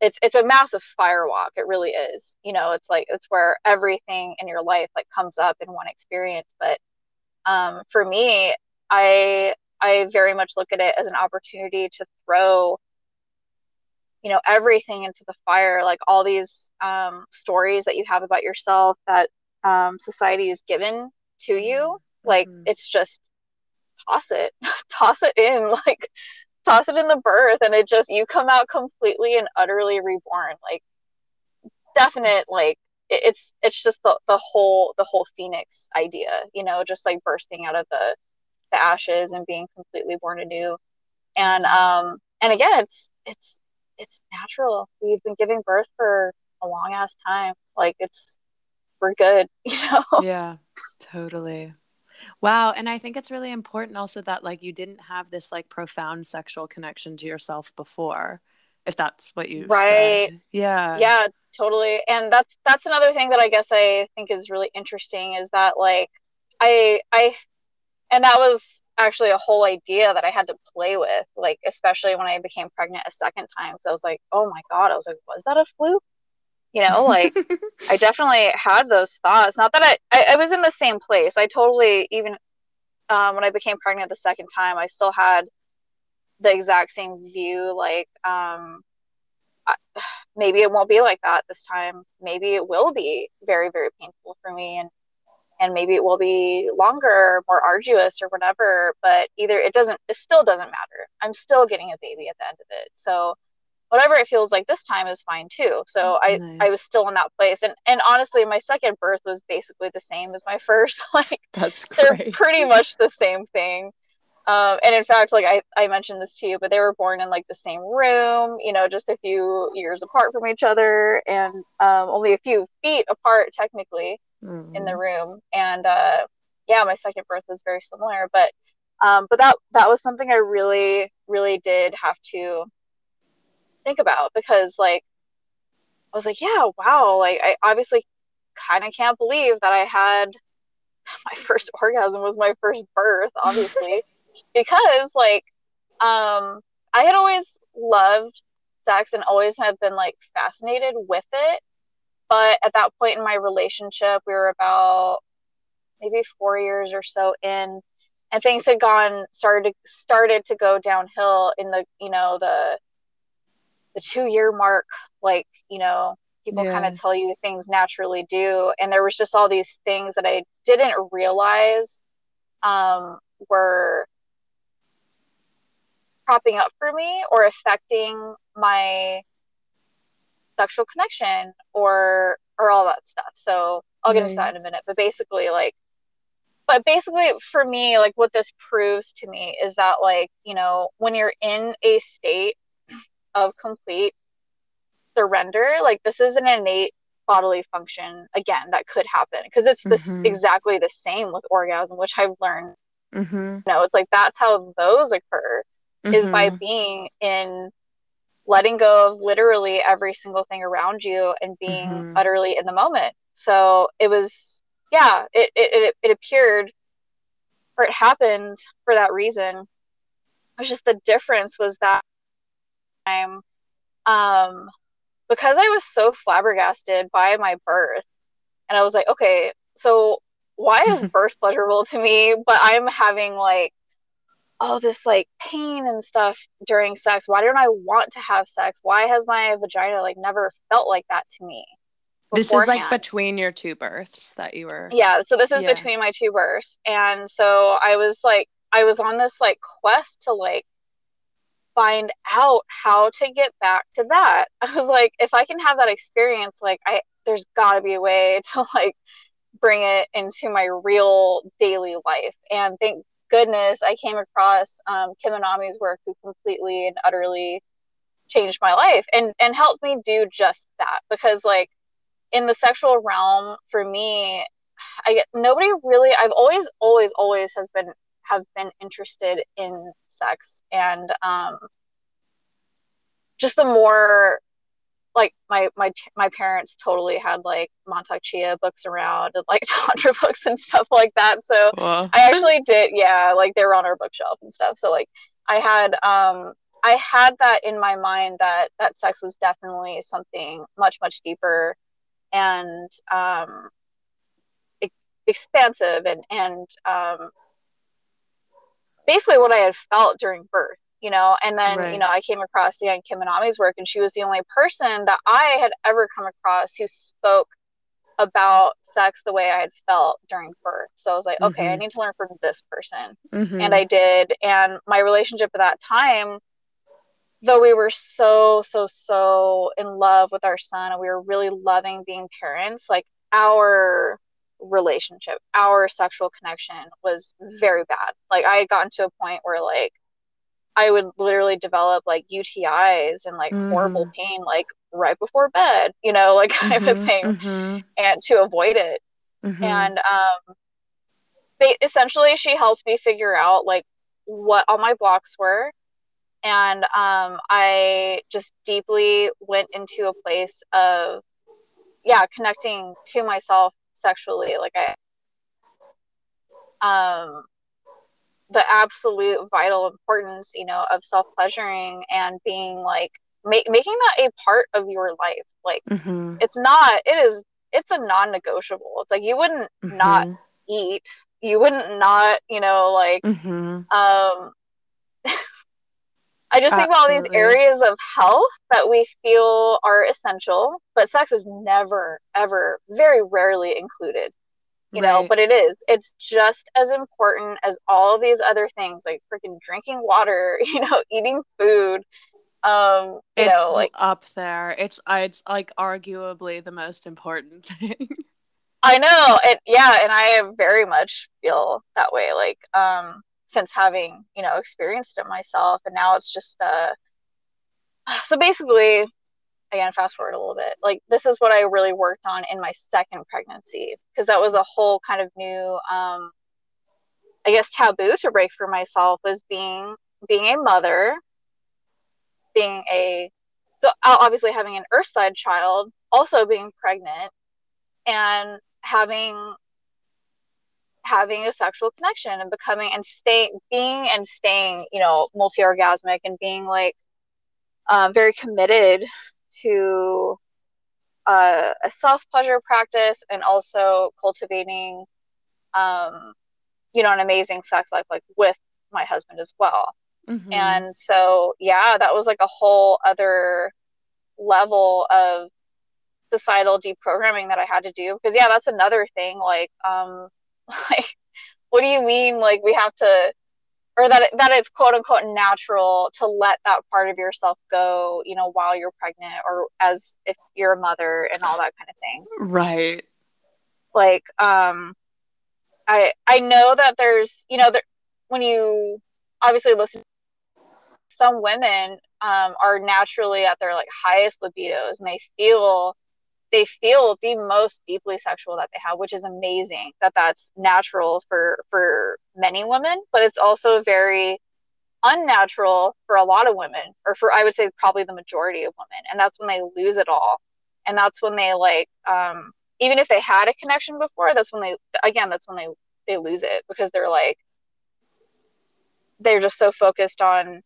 it's it's a massive firewalk. It really is. You know it's like it's where everything in your life like comes up in one experience. But um for me i i very much look at it as an opportunity to throw you know everything into the fire like all these um stories that you have about yourself that um society is given to you like Mhm. it's just toss it [laughs] toss it in [laughs] like toss it in the birth and it just you come out completely and utterly reborn like definite like it, it's it's just the, the whole the whole phoenix idea you know just like bursting out of the the ashes and being completely born anew and um and again it's it's it's natural we've been giving birth for a long ass time like it's we're good [laughs] you know yeah, totally. Wow. And I think it's really important also that like you didn't have this like profound sexual connection to yourself before. if that's what you right said. yeah yeah totally and that's that's another thing that i guess i think is really interesting is that like i i and that was actually a whole idea that i had to play with like especially when i became pregnant a second time so i was like oh my god i was like was that a fluke? You know like [laughs] i definitely had those thoughts. Not that I, I, I was in the same place. I totally even um, when i became pregnant the second time i still had the exact same view like um, I, [sighs] maybe it won't be like that this time. Maybe it will be very very painful for me and and maybe it will be longer more arduous or whatever but either it doesn't it still doesn't matter i'm still getting a baby at the end of it so whatever it feels like this time is fine too. So I nice. I was still in that place, and and honestly, my second birth was basically the same as my [laughs] first. like [laughs] that's great. they're pretty much the same thing. Um, and in fact, like I, I mentioned this to you, but they were born in like the same room, you know, just a few years apart from each other and um, only a few feet apart technically mm. in the mm-hmm. room. And uh, yeah, my second birth was very similar, but um, but that that was something I really really did have to think about because like I was like, yeah, wow, like I obviously kind of can't believe that I had [laughs] my first orgasm was my first birth, obviously, [laughs] because like um I had always loved sex and always have been like fascinated with it. But at that point in my relationship, we were about maybe four years or so in, and things had gone started to, started to go downhill in the you know the the two year mark like you know people yeah. kind of tell you things naturally do and there was just all these things that i didn't realize um, were cropping up for me or affecting my sexual connection or or all that stuff so i'll get into that in a minute but basically like but basically for me like what this proves to me is that like you know when you're in a state of complete surrender like this is an innate bodily function again that could happen because it's this mm-hmm. exactly the same with orgasm which i've learned mm-hmm. you know it's like that's how those occur mm-hmm. is by mm-hmm. being in letting go of literally every single thing around you and being mm-hmm. utterly in the moment so it was yeah it, it it it appeared or it happened for that reason It was just the difference was that time um, because I was so flabbergasted by my birth. And I was like, okay, so why is [laughs] birth pleasurable to me, but I'm having like all this like pain and stuff during sex? Why don't I want to have sex? Why has my vagina like never felt like that to me? Beforehand? This is like between your two births that you were. Yeah, so this is yeah. between my two births. And so I was like, I was on this like quest to like find out how to get back to that. [laughs] I was like, if I can have that experience, like I there's gotta be a way [laughs] to like bring it into my real daily life. And thank goodness I came across um, Kim Anami's work who completely and utterly changed my life and and helped me do just that because like in the sexual realm for me I get nobody really I've always always always has been have been interested in sex and um, just the more like my my my parents totally had like Mantak Chia books around and like [laughs] tantra books and stuff like that. So I actually did yeah, like they were on our bookshelf and stuff. So like I had um I had that in my mind that that sex was definitely something much much deeper and um expansive and and um basically what I had felt during birth, you know. And then, right. you know, I came across again Kim Anami's work, and she was the only person that I had ever come across who spoke about sex the way I had felt during birth. So I was like, okay, mm-hmm. I need to learn from this person. Mm-hmm. And I did. And my relationship at that time, though we were so, so, so in love with our son and we were really loving being parents, like our relationship, our sexual connection was very bad. Like I had gotten to a point where like I would literally develop like UTIs and like mm. horrible pain like right before bed, you know, like kind mm-hmm, of a mm-hmm, thing, mm-hmm. and to avoid it. Mm-hmm. And um, they essentially she helped me figure out like what all my blocks were and um, I just deeply went into a place of, yeah, connecting to myself sexually. Like I, um, the absolute vital importance, you know, of self pleasuring and being like ma- making that a part of your life. Like mm-hmm. it's not. It is. It's a non negotiable. It's like you wouldn't mm-hmm. not eat. You wouldn't not. You know, like mm-hmm. um [laughs] I just Absolutely. think about all these areas of health that we feel are essential, but sex is never, ever, very rarely included. You right. know, but it is. It's just as important as all these other things, like freaking drinking water, [laughs] you know, eating food. Um, you it's know, like up there. It's it's like arguably the most important [laughs] thing. I know, and yeah, and I very much feel that way. Like, um, since having you know experienced it myself and now it's just uh [sighs] so basically again fast forward a little bit like this is what i really worked on in my second pregnancy because that was a whole kind of new um i guess taboo to break for myself was being being a mother being a so obviously having an earthside child also being pregnant and having having a sexual connection and becoming and staying being and staying you know multi-orgasmic and being like um, very committed to uh, a self-pleasure practice and also cultivating um, you know an amazing sex life like with my husband as well mm-hmm. and so yeah that was like a whole other level of societal deprogramming that i had to do because yeah that's another thing like um [laughs] like what do you mean like we have to or that that it's quote unquote natural to let that part of yourself go you know while you're pregnant or as if you're a mother and all that kind of thing. Right. Like um i i know that there's you know there, when you obviously listen some women um, are naturally at their like highest libidos and they feel they feel the most deeply sexual that they have which is amazing that that's natural for for many women but it's also very unnatural for a lot of women or for i would say probably the majority of women. And that's when they lose it all. And that's when they like um even if they had a connection before that's when they again that's when they they lose it because they're like they're just so focused on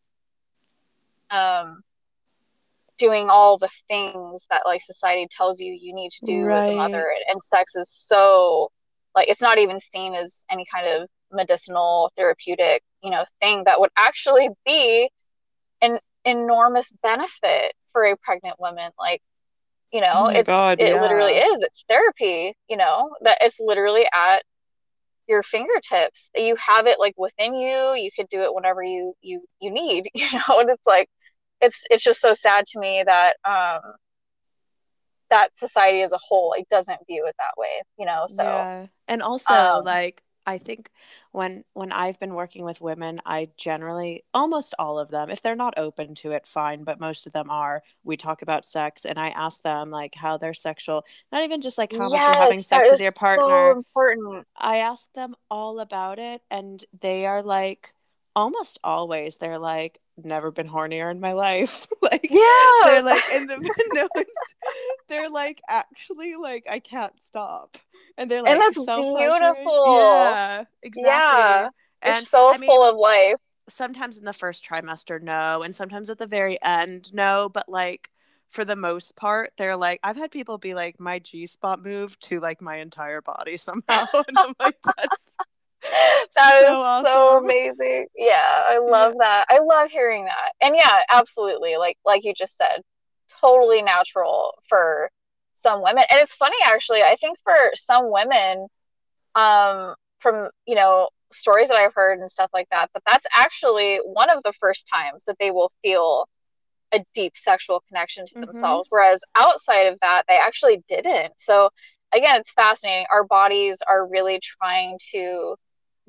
um doing all the things that like society tells you you need to do right. as a mother and sex is so like it's not even seen as any kind of medicinal therapeutic you know thing that would actually be an enormous benefit for a pregnant woman like you know oh it's God, it yeah. literally is it's therapy you know that it's literally at your fingertips you have it like within you you could do it whenever you you you need [laughs] you know and it's like it's it's just so sad to me that um that society as a whole like doesn't view it that way you know so. Yeah. and also um, like i think when when i've been working with women i generally almost all of them if they're not open to it fine but most of them are. We talk about sex and i ask them like how their sexual not even just like how yes, much you're having sex with your partner. so important. I ask them all about it and they are like almost always they're like never been hornier in my life. [laughs] Like yeah. they're like [laughs] in the no, they're like actually like i can't stop. And they're like and that's beautiful. Yeah exactly. Yeah. And are so I mean, full of life. sometimes in the first trimester no and sometimes at the very end no. But like for the most part they're like i've had people be like my g spot moved to like my entire body somehow. [laughs] And i'm like that's [laughs] that so is awesome. so amazing. Yeah, I love yeah. that. I love hearing that. And yeah, absolutely. Like like you just said, totally natural for some women. And it's funny actually, I think for some women um from, you know, stories that I've heard and stuff like that, but that's actually one of the first times that they will feel a deep sexual connection to mm-hmm. themselves whereas outside of that they actually didn't. So again, it's fascinating. Our bodies are really trying to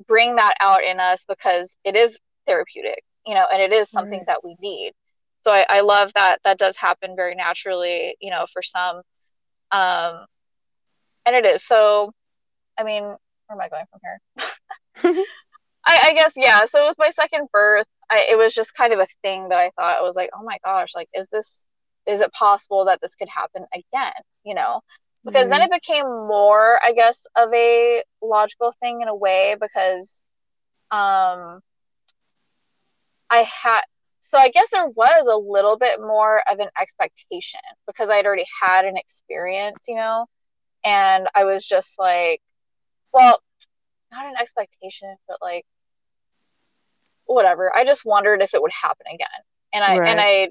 bring that out in us because it is therapeutic, you know, and it is something right. that we need. So I, I love that that does happen very naturally, you know, for some. Um, and it is. So, I mean, where am I going from here? [laughs] I, I guess, yeah. So with my second birth, I, it was just kind of a thing that I thought I was like, oh my gosh, like, is this, is it possible that this could happen again? You know, because mm-hmm. then it became more, I guess, of a logical thing in a way because, um, I had, so I guess there was a little bit more of an expectation because I'd already had an experience, you know, and I was just like, well, not an expectation, but like whatever. I just wondered if it would happen again. And I right. and I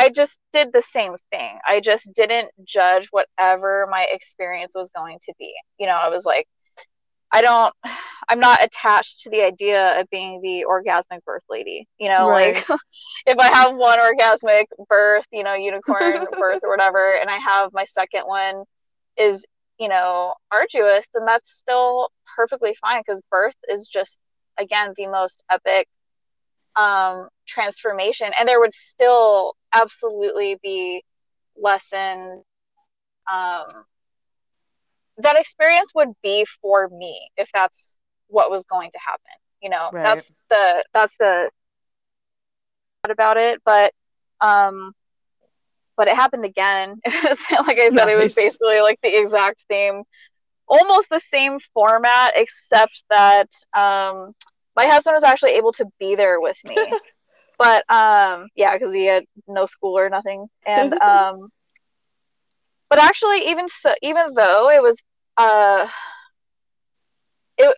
I just did the same thing. I just didn't judge whatever my experience was going to be. You know, I was like I don't [sighs] I'm not attached to the idea of being the orgasmic birth lady. You know, right. like [laughs] if I have one orgasmic birth, you know, unicorn [laughs] birth or whatever, and I have my second one is, you know, arduous, then that's still perfectly fine because birth is just again the most epic um, transformation, and there would still absolutely be lessons. Um, that experience would be for me if that's what was going to happen. You know, right. that's the that's the about it, but um, but it happened again. [laughs] It was like I said, nice. it was basically like the exact same, almost the same format, except that um, my husband was actually able to be there with me. [laughs] but um yeah, because he had no school or nothing. And [laughs] um but actually even so even though it was uh it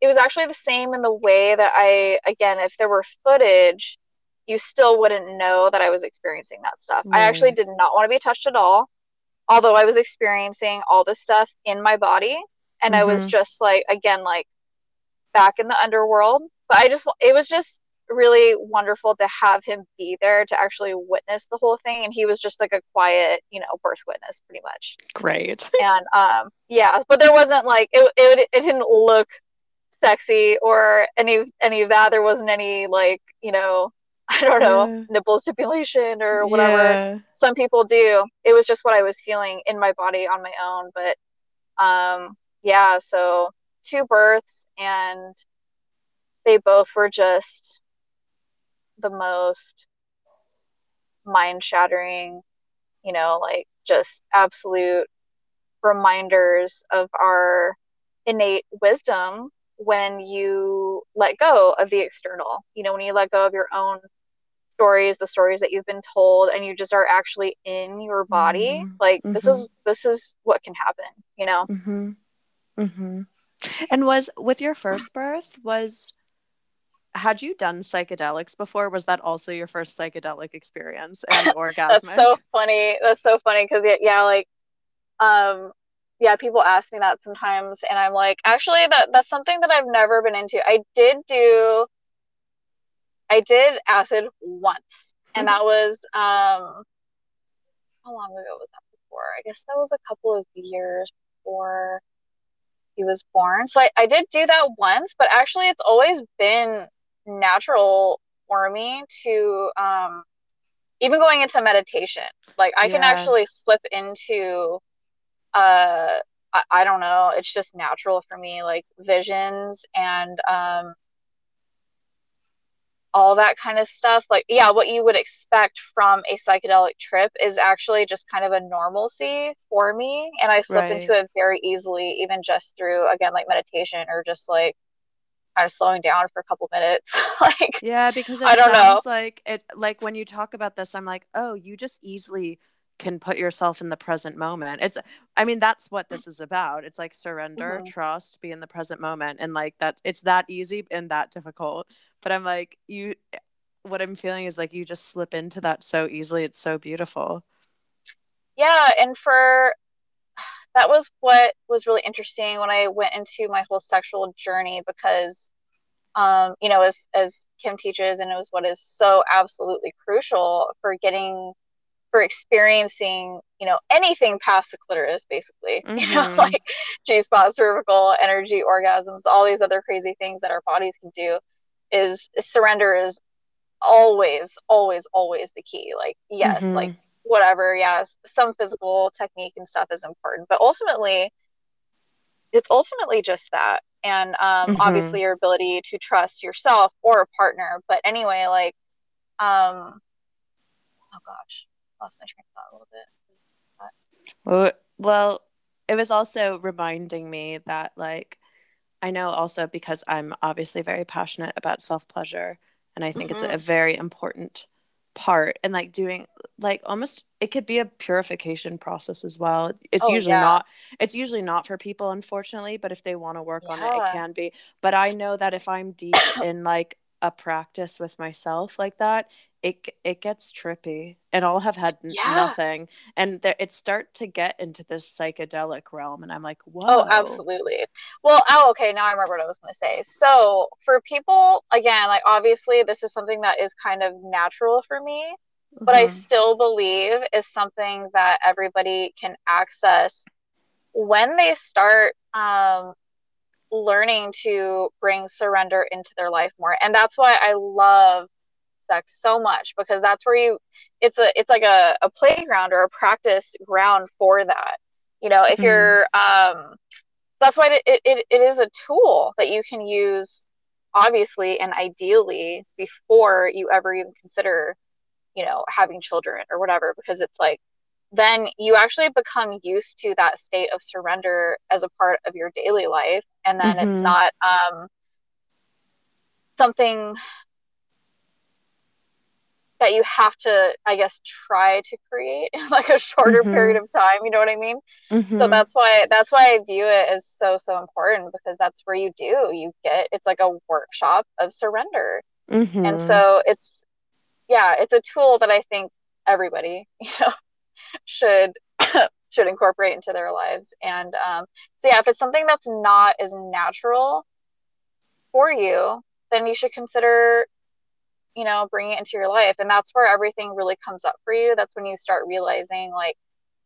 it was actually the same in the way that I again, if there were footage, you still wouldn't know that I was experiencing that stuff. Mm. I actually did not want to be touched at all, although I was experiencing all this stuff in my body. And mm-hmm. I was mm-hmm. just like, again, like back in the underworld. But I just, it was just really wonderful to have him be there to actually witness the whole thing. And he was just like a quiet, you know, birth witness pretty much. Great. [laughs] And um, yeah, but there wasn't like, it, it, it didn't look sexy or any, any of that. There wasn't any like, you know, [laughs] I don't know, yeah. nipple stipulation or whatever yeah. some people do. It was just what I was feeling in my body on my own. But um, yeah, so two births and they both were just the most mind shattering, you know, like just absolute reminders of our innate wisdom when you let go of the external. You know, when you let go of your own stories, the stories that you've been told, and you just are actually in your body. Mm-hmm. Like mm-hmm. this is this is what can happen. You know. Mm-hmm. Mm-hmm. And was with your first birth was had you done psychedelics before? Was that also your first psychedelic experience and orgasm? [laughs] That's so funny. That's so funny because yeah, yeah, like, um, yeah, people ask me that sometimes, and I'm like, actually, that that's something that I've never been into. I did do, I did acid once, and that was um, how long ago was that before? I guess that was a couple of years before he was born. So I, I did do that once, but actually it's always been natural for me to um even going into meditation. Like I yeah. can actually slip into uh I, I don't know, it's just natural for me, like visions and um all that kind of stuff. Like, yeah, what you would expect from a psychedelic trip is actually just kind of a normalcy for me. And I slip right. into it very easily, even just through, again, like meditation or just like kind of slowing down for a couple minutes. [laughs] like, yeah, because I don't know. like it, like when you talk about this, I'm like, oh, you just easily can put yourself in the present moment. It's I mean that's what this is about. It's like surrender, mm-hmm. trust, be in the present moment and like that it's that easy and that difficult. But I'm like you what I'm feeling is like you just slip into that so easily. It's so beautiful. Yeah, and for [sighs] that was what was really interesting when I went into my whole sexual journey because um, you know, as as Kim teaches and it was what is so absolutely crucial for getting for experiencing, you know, anything past the clitoris, basically, mm-hmm. [laughs] you know, mm-hmm. like G spot, cervical, energy, orgasms, all these other crazy things that our bodies can do, is, is surrender is always, always, always the key. Like, yes, mm-hmm. like whatever, yes, some physical technique and stuff is important, but ultimately, it's ultimately just that, and um, Mhm. obviously your ability to trust yourself or a partner. But anyway, like, um, oh gosh, lost my train of thought a little bit. Well, well, it was also reminding me that, like, I know also because I'm obviously very passionate about self pleasure, and I think it's mm-hmm. a very important part. And like doing, like, almost it could be a purification process as well. It's Oh usually yeah, not, it's usually not for people, unfortunately, but if they want to work on it, it can be. But I know that if I'm deep [coughs] in like a practice with myself like that, it it gets trippy, and I'll have had n- yeah. nothing and there it start to get into this psychedelic realm and i'm like whoa. Oh, absolutely. Well, oh, okay. Now I remember what I was going to say. So, for people, again, like obviously, this is something that is kind of natural for me, but I hmm still believe is something that everybody can access when they start um, learning to bring surrender into their life more. And that's why I love sex so much because that's where you it's a it's like a, a playground or a practice ground for that. You know, if hmm you're um that's why it, it, it is a tool that you can use obviously and ideally before you ever even consider you know having children or whatever because it's like then you actually become used to that state of surrender as a part of your daily life. And then it's hmm not um, something that you have to i guess try to create in [laughs] like a shorter period hmm of time you know what i mean? So hmm that's why that's why i view it as so so important because that's where you do you get it's like a workshop of surrender. And hmm so it's yeah it's a tool that i think everybody [laughs] you know should [coughs] should incorporate into their lives. And um so yeah if it's something that's not as natural for you then you should consider you know bringing it into your life. And that's where everything really comes up for you. That's when you start realizing like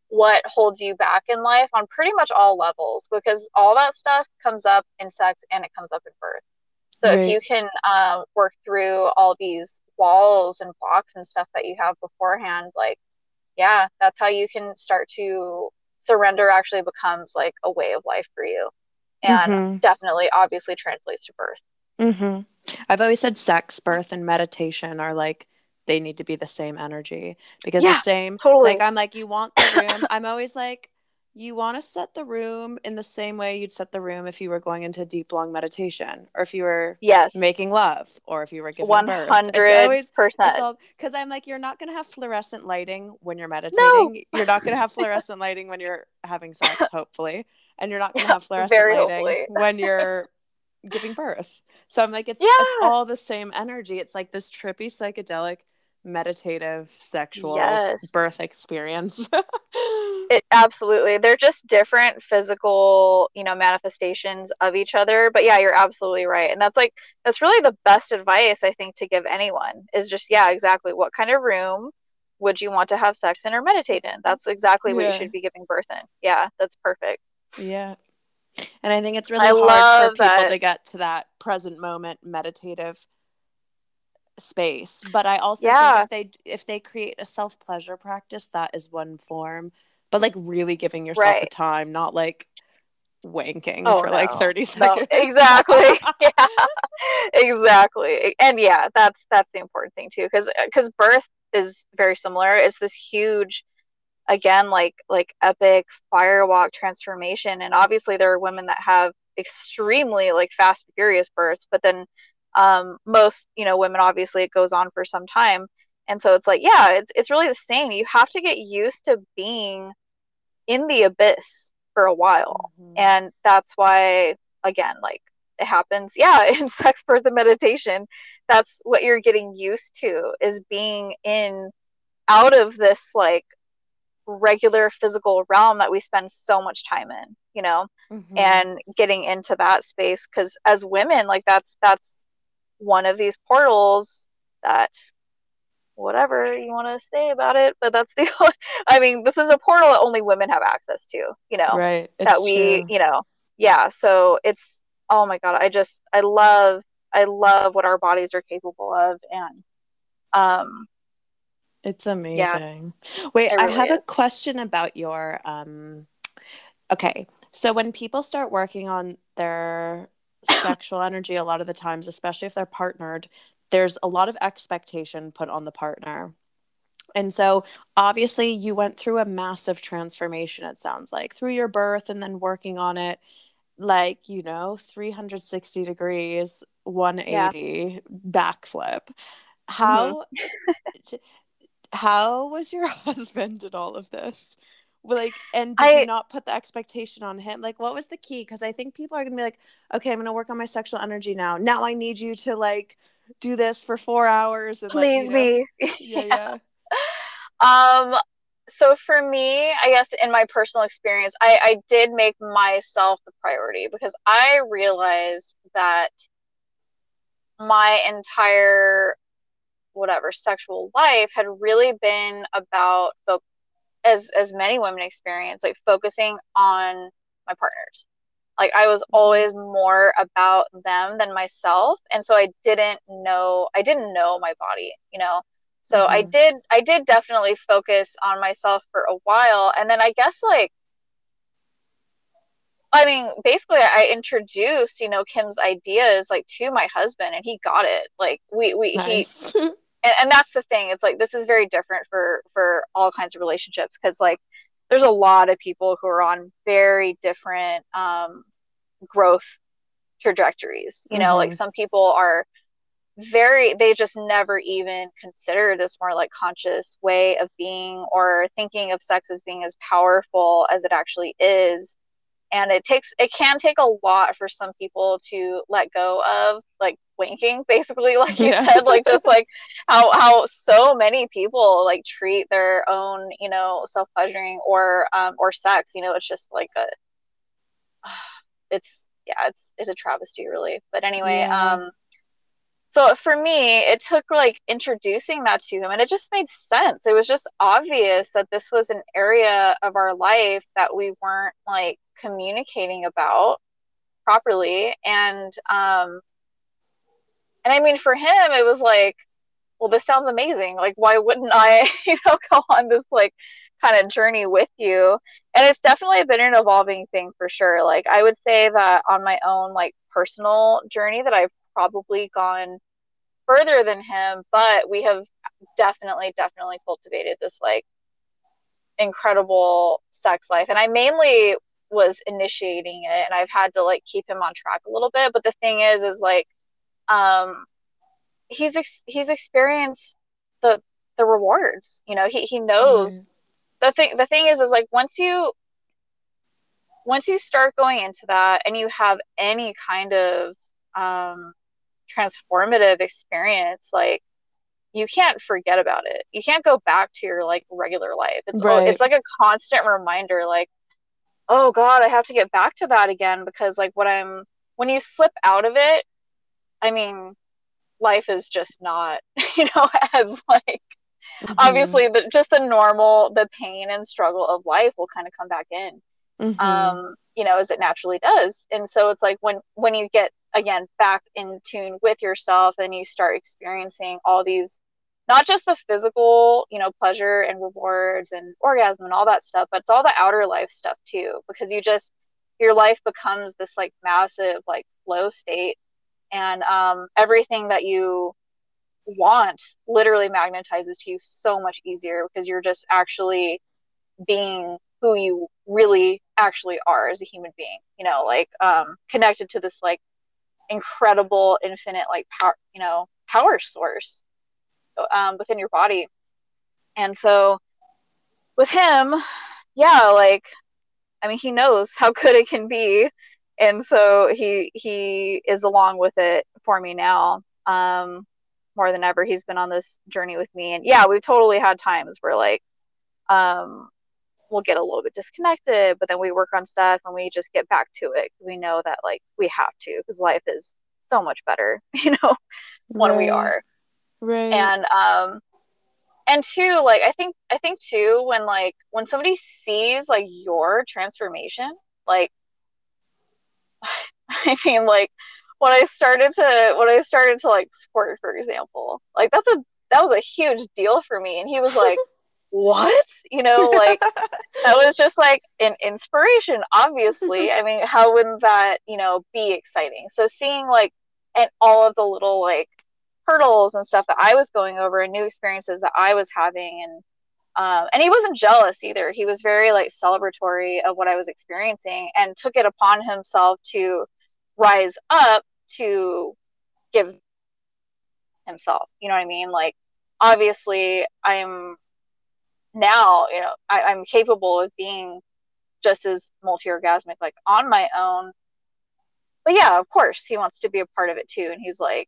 what holds you back in life on pretty much all levels because all that stuff comes up in sex and it comes up in birth. So if you can um, work through all these walls and blocks and stuff that you have beforehand like yeah that's how you can start to surrender actually becomes like a way of life for you. And hmm definitely obviously translates to birth. Hmm i've always said sex birth and meditation are like they need to be the same energy because the yeah same like i'm like you want the room. I'm always like you want to set the room in the same way you'd set the room if you were going into deep long meditation or if you were yes. making love or if you were giving birth. It's 100% always all because i'm like you're not going to have fluorescent lighting when you're meditating. no you're not going to have fluorescent lighting when you're having sex hopefully and you're not going to have [laughs] fluorescent lighting when [laughs] you're giving birth. So i'm like it's it's all the same energy. It's like this trippy psychedelic meditative sexual yes birth experience [laughs] It absolutely. They're just different physical, you know, manifestations of each other. But yeah, you're absolutely right. And that's like that's really the best advice I think to give anyone is just yeah, exactly. What kind of room would you want to have sex in or meditate in? That's exactly what you should be giving birth in. Yeah, that's perfect. yeah and i think it's I really hard for people that. to get to that present moment meditative space but i also think Yeah, if they if they create a self pleasure practice that is one form but like really giving yourself the time not like wanking Oh for like no. 30 No, seconds exactly. [laughs] [laughs] Yeah, exactly. And yeah, that's that's the important thing too, because because birth is very similar. It's this huge again like like epic firewalk transformation and obviously there are women that have extremely like fast furious births but then um most you know women obviously it goes on for some time. And so it's like yeah it's it's really the same. You have to get used to being in the abyss for a while. Hmm and that's why again like it happens [laughs] yeah in sex birth and meditation. That's what you're getting used to is being in out of this like regular physical realm that we spend so much time in you know hmm and getting into that space. Because as women like that's that's one of these portals that whatever you want to say about it but that's the [laughs] i mean this is a portal that only women have access to you know right. That we true. you know yeah. So it's oh my god i just i love i love what our bodies are capable of. And um It's yeah amazing. Wait, it I really have a question about your um okay. So when people start working on their [coughs] sexual energy a lot of the times especially if they're partnered there's a lot of expectation put on the partner and so obviously you went through a massive transformation it sounds like through your birth and then working on it like you know 360 degrees 180 yeah. backflip how mm-hmm. how was your [laughs] husband in all of this like and did I, you not put the expectation on him? Like what was the key? Because i think people are gonna be like okay i'm gonna work on my sexual energy now. Now i need you to like do this for four hours and please like, me. [laughs] [laughs] Yeah, yeah. um so for me i guess in my personal experience i i did make myself the priority because i realized that my entire whatever sexual life had really been about fo- as as many women experience like focusing on my partners like i was always more about them than myself and so i didn't know i didn't know my body you know so mm-hmm. i did i did definitely focus on myself for a while and then i guess like I mean, basically, I introduced, you know, Kim's ideas like to my husband, and he got it. Like we, we, nice. he, [laughs] and, and that's the thing. It's like this is very different for for all kinds of relationships because like there's a lot of people who are on very different um, growth trajectories you know? Mm-hmm. like some people are very they just never even consider this more like conscious way of being or thinking of sex as being as powerful as it actually is and it takes it can take a lot for some people to let go of like wanking [laughs] basically like you yeah. said like just like [laughs] how how so many people like treat their own you know self pleasuring or um or sex you know it's just like a [sighs] it's yeah it's it's a travesty really but anyway yeah. um so for me it took like introducing that to him and it just made sense. It was just obvious that this was an area of our life that we weren't like communicating about properly and um and i mean for him it was like well this sounds amazing. Like why wouldn't i [laughs] you know go on this like kind of journey with you? And it's definitely been an evolving thing for sure. Like i would say that on my own like personal journey that i've probably gone further than him but we have definitely definitely cultivated this like incredible sex life. And i mainly was initiating it and I've had to like keep him on track a little bit. But the thing is is like um he's ex- he's experienced the the rewards you know? He he knows mm. the thing the thing is is like once you once you start going into that and you have any kind of um transformative experience like you can't forget about it. You can't go back to your like regular life. It's right. it's like a constant reminder like oh god i have to get back to that again because like what i'm when you slip out of it i mean life is just not [laughs] you know [laughs] as like mm-hmm. obviously the just the normal the pain and struggle of life will kind of come back in mm-hmm. um you know as it naturally does and so it's like when when you get again back in tune with yourself and you start experiencing all these not just the physical, you know, pleasure and rewards and orgasm and all that stuff, but it's all the outer life stuff too, because you just, your life becomes this like massive like flow state. And um, everything that you want literally magnetizes to you so much easier because you're just actually being who you really actually are as a human being you know like um connected to this like incredible infinite like power you know power source um, within your body. And so with him, yeah, like I mean, he knows how [laughs] good it can be, and so he he is along with it for me now. Um, more than ever, he's been on this journey with me, and yeah, we've totally had times where like, um, we'll get a little bit disconnected, but then we work on stuff and we just get back to it because we know that like we have to because life is so much better, [laughs] you know, when right. we are. Right. And um and two, like I think I think too when like when somebody sees like your transformation, like [laughs] I mean like when I started to when I started to like squirt, for example, like that's a that was a huge deal for me. And he was like, [laughs] what? You know, like [laughs] that was just like an inspiration, obviously. I mean, how wouldn't that, you know, be exciting? So seeing like and all of the little like hurdles and stuff that I was going over and new experiences that I was having and um, and he wasn't jealous either. He was very like celebratory of what I was experiencing and took it upon himself to rise up to give himself. You know what I mean? Like obviously I'm now, you know, I, I'm capable of being just as multi-orgasmic like on my own. But yeah, of course he wants to be a part of it too. And he's like,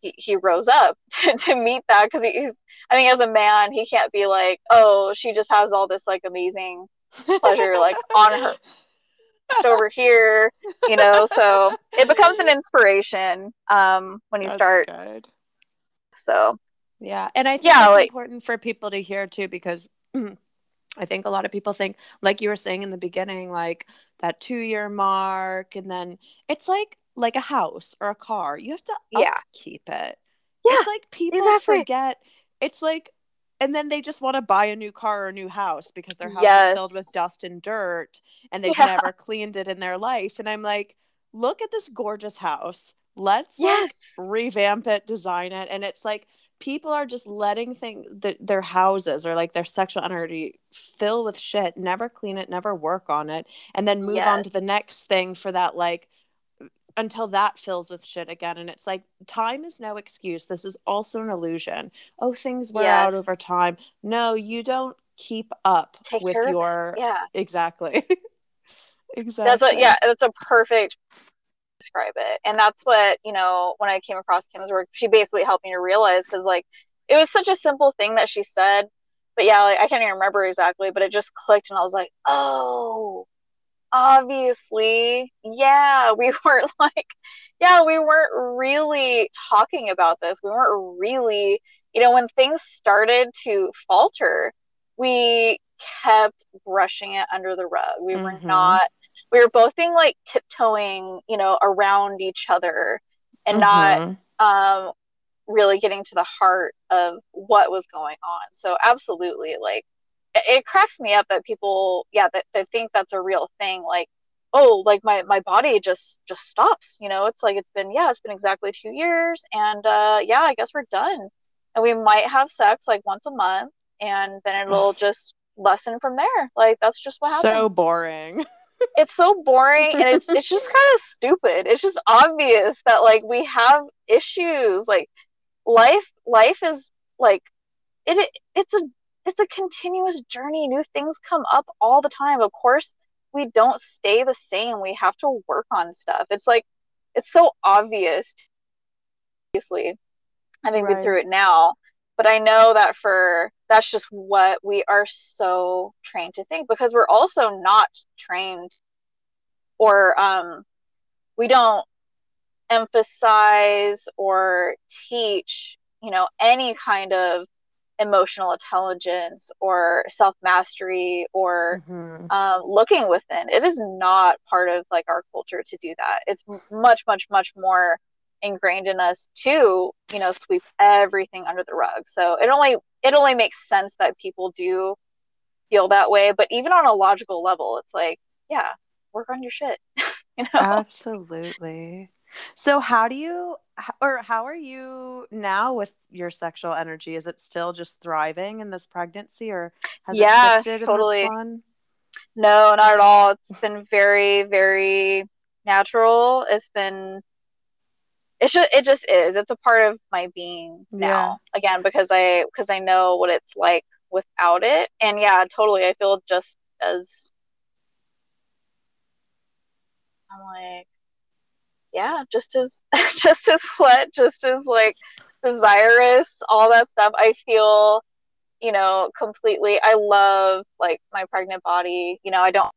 he, he rose up [laughs] to, to meet that because he's i think as a man he can't be like oh she just has all this like amazing pleasure like [laughs] on her just over here you know so it becomes an inspiration um when you That's start good. so Yeah, and I think Yeah, it's like- important for people to hear too because [clears throat] I think a lot of people think, like you were saying in the beginning, like that two year mark, and then it's like like a house or a car. You have to Yeah. upkeep it. Yeah, it's like people exactly. forget. It's like, and then they just want to buy a new car or a new house because their house is filled with dust and dirt, and they've Yeah. never cleaned it in their life. And I'm like, look at this gorgeous house. Let's like, yes revamp it, design it, and it's like people are just letting things th- their houses or like their sexual energy fill with shit, never clean it, never work on it, and then move on to the next thing for that like until that fills with shit again and it's like time is no excuse. This is also an illusion. Oh things wear out over time. No you don't keep up Take with care of it. your yeah. Exactly. Exactly [laughs] that's a yeah that's a perfect describe it. And that's what you know when i came across kim's work she basically helped me to realize because like it was such a simple thing that she said but yeah like i can't even remember exactly but it just clicked and i was like oh obviously yeah we [laughs] weren't like yeah we weren't really talking about this. We weren't really you know when things started to falter we kept brushing it under the rug. We were Mhm. not we were both being like tiptoeing you know around each other and not Mhm. um really getting to the heart of what was going on. So absolutely like it, it cracks me up that people yeah that, that think that's a real thing like oh like my my body just just stops you know? It's like it's been yeah it's been exactly two years and uh yeah i guess we're done. And we might have sex like once a month and then it'll just lessen from there. Like that's just what happens so boring [laughs] it's so boring and it's it's just kind of stupid. It's just obvious that like we have issues. Like life life is like it it- it's a it's a continuous journey. New things come up all the time. Of course, we don't stay the same. We have to work on stuff. It's like it's so obvious obviously having been Right. through it now. But I know that for that's just what we are so trained to think because we're also not trained or um, we don't emphasize or teach, you know, any kind of emotional intelligence or self mastery or Mhm. um, looking within. It is not part of like our culture to do that. It's much, much, much more ingrained in us to, you know, sweep everything under the rug. So it only it only makes sense that people do feel that way. But even on a logical level, it's like, yeah, work on your shit. [laughs] you know? Absolutely. So, how do you, or how are you now with your sexual energy? Is it still just thriving in this pregnancy, or has Yeah, it shifted totally. in this one? No, not at all. It's been very, very natural. It's been it's just it just is. It's a part of my being now. Again, because I because I know what it's like without it. And yeah, totally. I feel just as I'm like yeah, just as [laughs] just as what? Just as like desirous, all that stuff. I feel you know, completely. I love like my pregnant body. You know, I don't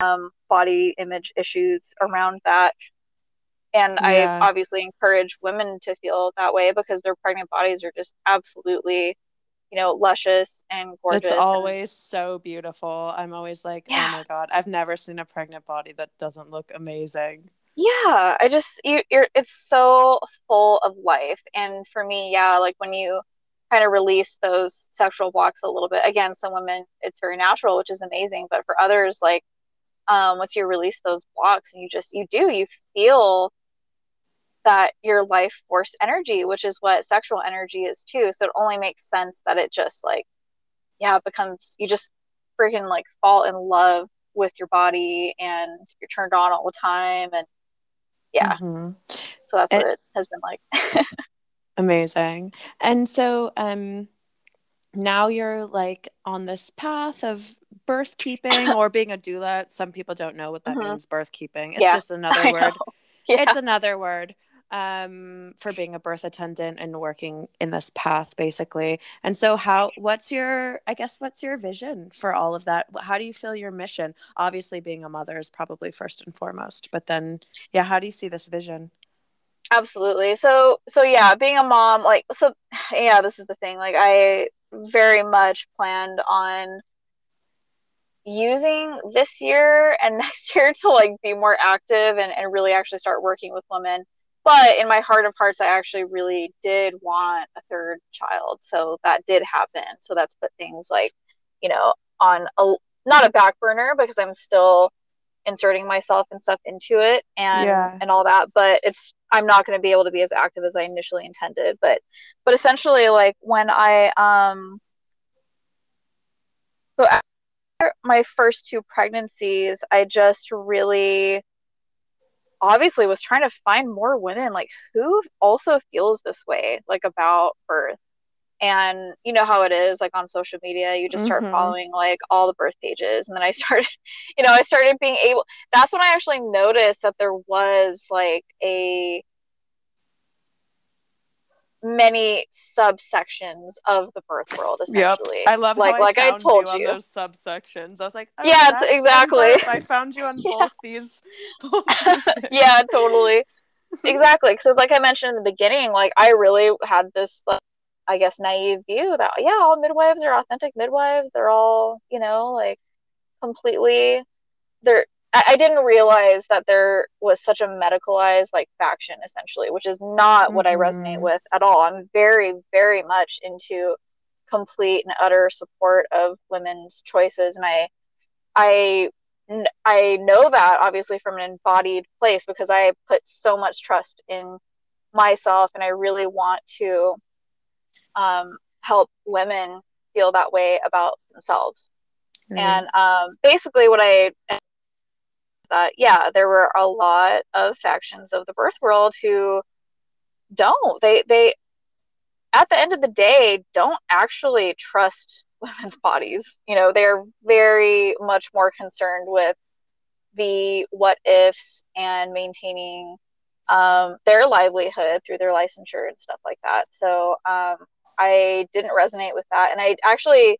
um body image issues around that. And Yeah. I obviously encourage women to feel that way because their pregnant bodies are just absolutely, you know, luscious and gorgeous. It's and- always so beautiful. I'm always like, Yeah. oh my God, I've never seen a pregnant body that doesn't look amazing. yeah, I just you, you're it's so full of life. And for me, yeah, like when you kind of release those sexual blocks a little bit. Again, some women it's very natural, which is amazing, but for others, like um, once you release those blocks and you just you do you feel that your life force energy, which is what sexual energy is too. So it only makes sense that it just like yeah, it becomes you just freaking like fall in love with your body and you're turned on all the time and yeah. Mm-hmm. So that's what it has been like. [laughs] amazing. And so um now you're like on this path of birth keeping or being a doula. Some people don't know what that mm-hmm. means, birth keeping. It's yeah, just another [laughs] word. [laughs] Yeah. It's another word um, for being a birth attendant and working in this path, basically. And so, how? What's your? I guess what's your vision for all of that? How do you feel your mission? Obviously, being a mother is probably first and foremost, but then, yeah, how do you see this vision? Absolutely. So, so yeah, being a mom, like, so, [sighs] yeah, this is the thing. Like, I very much planned on using this year and [laughs] next year to like be more active and, and really actually start working with women but in my heart of hearts i actually really did want a third child so that did happen so that's put things like you know on a not a back burner because i'm still inserting myself and stuff into it and yeah. and all that but it's i'm not going to be able to be as active as i initially intended but but essentially like when i um so after my first two pregnancies, I just really obviously was trying to find more women like who also feels this way like about birth and you know how it is like on social media you just start mm-hmm. following like all the birth pages and then i [laughs] started you know i started being able that's when i actually noticed that there was like a many subsections of the birth world essentially. Yep. I love like like I, I told you, you. those subsections. I was like, oh, yeah, exactly. I found you on [laughs] yeah. both these. [laughs] Both these [laughs] yeah, totally. exactly, because like I mentioned in the beginning, like I really had this, like, I guess, naive view that yeah, all midwives are authentic midwives. They're all you know like completely they're I, didn't realize that there was such a medicalized like faction essentially, which is not mm-hmm. what I resonate mm-hmm. with at all. I'm very, very much into complete and utter support of women's choices, and I, I, I know that obviously from an embodied place because I put so much trust in myself, and I really want to um, help women feel that way about themselves. Mm-hmm. And um, basically, what I that yeah there were a lot of factions of the birth world who don't. They they at the end of the day don't actually trust [laughs] women's bodies. You know they're very much more concerned with the what ifs and maintaining um, their livelihood through their licensure and stuff like that. So um, i didn't resonate with that. And i actually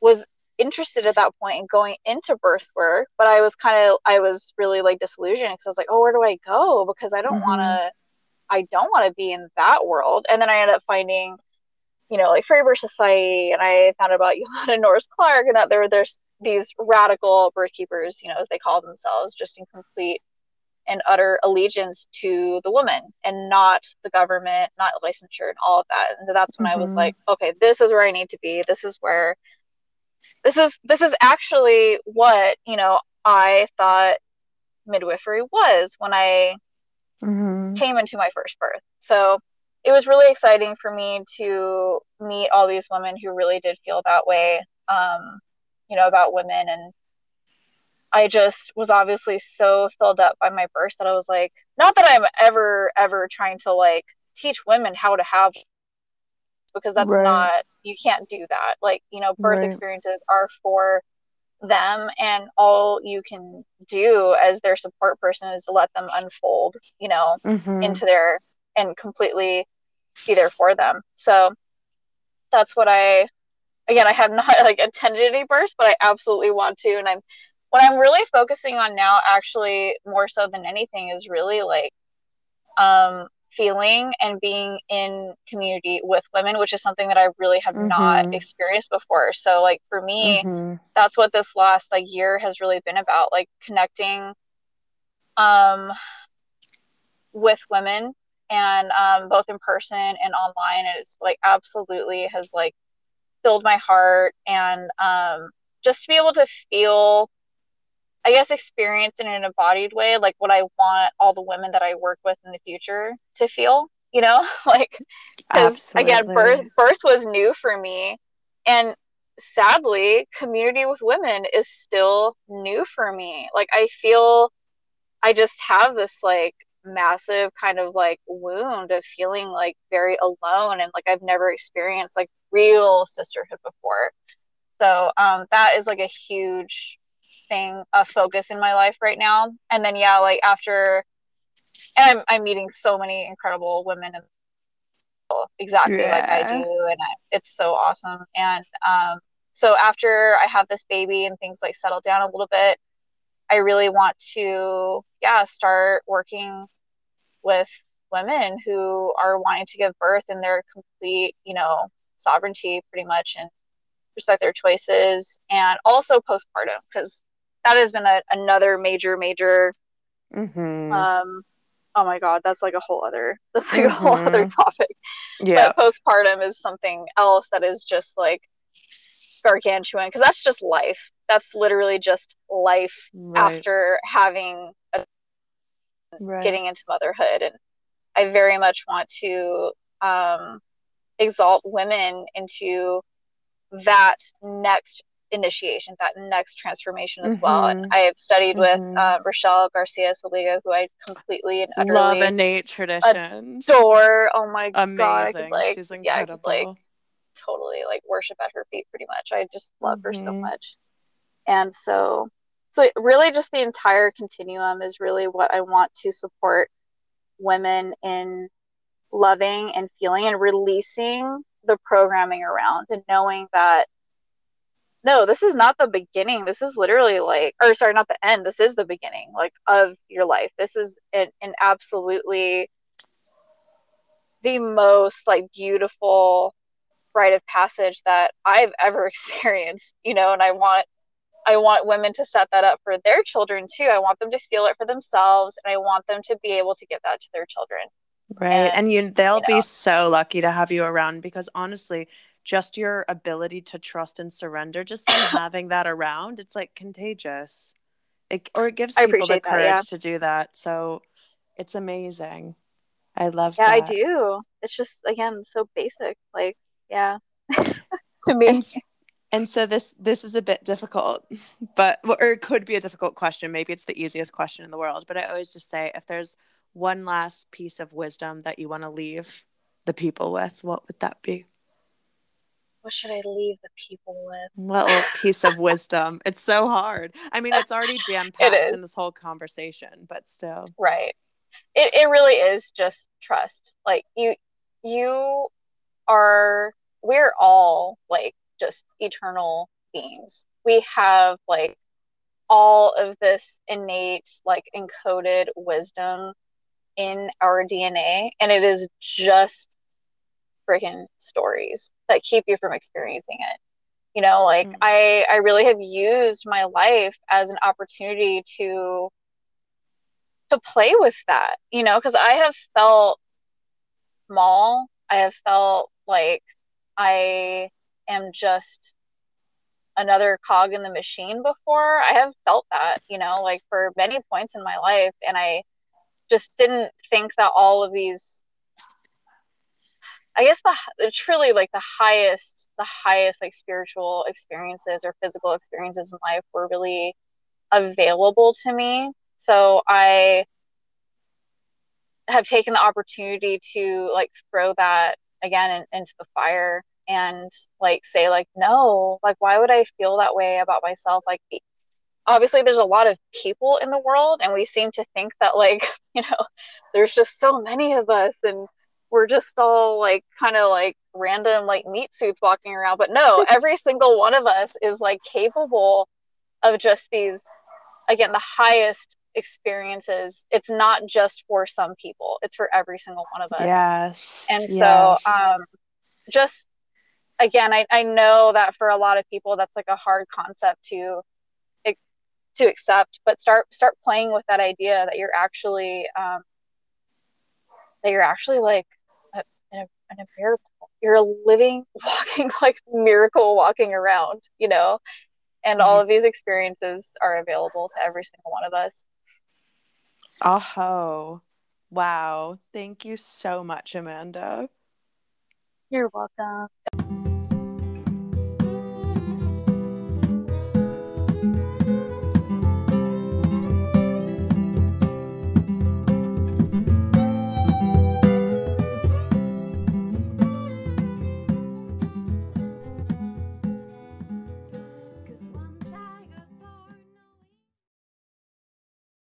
was interested at that point in going into birth work, but I was kind of I was really like disillusioned because I was like, oh, where do I go? Because I don't mm-hmm. want to, I don't want to be in that world. And then I ended up finding, you know, like Free Birth Society, and I found out about [laughs] Yolanda Norris Clark, and that there there's these radical birth keepers, you know, as they call themselves, just in complete and utter allegiance to the woman and not the government, not licensure, and all of that. And that's when mm-hmm. I was mm-hmm. like, okay, this is where I need to be. This is where this is this is actually what you know I thought midwifery was when I mm-hmm. came into my first birth. So it was really exciting for me to meet all these women who really did feel that way, um, you know, about women. And I just was obviously so filled up by my birth that I was like, not that I'm ever, ever trying to like teach women how to have because that's right. not you can't do that like you know birth right. experiences are for them and all you can do as their support person is to let them unfold you know mm-hmm. into their and completely be there for them so that's what i again i have [laughs] not like attended any births but i absolutely want to and i'm what i'm really focusing on now actually more so than anything is really like um feeling and being in community with women, which is something that I really have mm-hmm. not experienced before. So like for me, mm-hmm. that's what this last like year has really been about, like connecting um with women and um, both in person and online. And it's like absolutely has like filled my heart and um, just to be able to feel I guess experience in an embodied way, like what I want all the women that I work with in the future to feel, you know, [laughs] like because again, birth birth was new for me, and sadly, community with women is still new for me. Like I feel, I just have this like massive kind of like wound of feeling like very alone and like I've never experienced like real sisterhood before. So um, that is like a huge thing, a focus in my life right now. And then yeah, like after, and I'm I'm meeting so many incredible women and exactly yeah. like I do, and I, it's so awesome. And um, so after I have this baby and things like settle down a little bit, I really want to yeah start working with women who are wanting to give birth in their complete you know sovereignty pretty much and respect their choices and also postpartum because that has been a, another major major mm-hmm. um oh my god that's like a whole other that's like mm-hmm. a whole other mm-hmm. topic yeah but postpartum is something else that is just like gargantuan because that's just life that's literally just life right. after having a, right. getting into motherhood and i very much want to um exalt women into that next initiation, that next transformation as mm-hmm. well. And mm-hmm. I have studied mm-hmm. with uh, Rachelle Garcia Seliga, who I completely and utterly love innate traditions. Adore. Oh my Amazing. god, I could, like, She's incredible. Yeah, I could, like totally like worship at her feet pretty much. I just love mm-hmm. her so mm-hmm. much. And so so really just the entire continuum is really what I want to support women in loving and feeling and releasing the programming around and knowing that no, this is not the beginning. This is literally like, or sorry, not the end. This is the beginning, like of your life. This is an, an absolutely the most like beautiful rite of passage that I've ever [laughs] experienced. You know, and I want, I want women to set that up for their children too. I want them to feel it for themselves, and I want them to be able to give that to their children. Right, and, and you, they'll you know, be so lucky to have you around because honestly just your ability to trust and surrender, just [laughs] having that around, it's like contagious. It, or it gives people the courage that, yeah. to do that. So it's amazing. I love yeah, that. I do. It's just again so basic. Like, yeah. [laughs] to me. And, and so this this is a bit difficult, but or it could be a difficult question. Maybe it's the easiest question in the world. But I always just say if there's one last piece of wisdom that you want to leave the people with, what would that be? What should I leave the people with? What little piece of wisdom. It's so hard. I mean, it's already jam [laughs] packed in this whole conversation, but still. Right. It it really is just trust. Like you you are we're all like just eternal beings. We have like all of this innate like encoded wisdom in our DNA and it is just freaking stories that keep you from experiencing it. You know like mm. i i really have used my life as an opportunity to to play with that you know because i have felt small. I have felt like i am just another cog in the machine before. I have felt that you know like for many points in my life and i just didn't think that all of these I guess the truly like the highest, the highest like spiritual experiences or physical experiences in life were really available to me. So I have taken the opportunity to like throw that again in, into the fire and like say like no like why would i feel that way about myself like obviously there's a lot of people in the world and we seem to think that like [laughs] you know there's just so many of us and we're just all like kind of like random like meat suits walking around but no [laughs] every single one of us is like capable of just these again the highest experiences it's not just for some people it's for every single one of us yes and so yes. um just again I, I know that for a lot of people that's like a hard concept to to accept but start start playing with that idea that you're actually um that you're actually like a, in, a, in a miracle. You're a living, [laughs] walking, like miracle walking around, you know? And mm-hmm. all of these experiences are available to every single one of us. Oh, wow. Thank you so much, Amanda. You're welcome.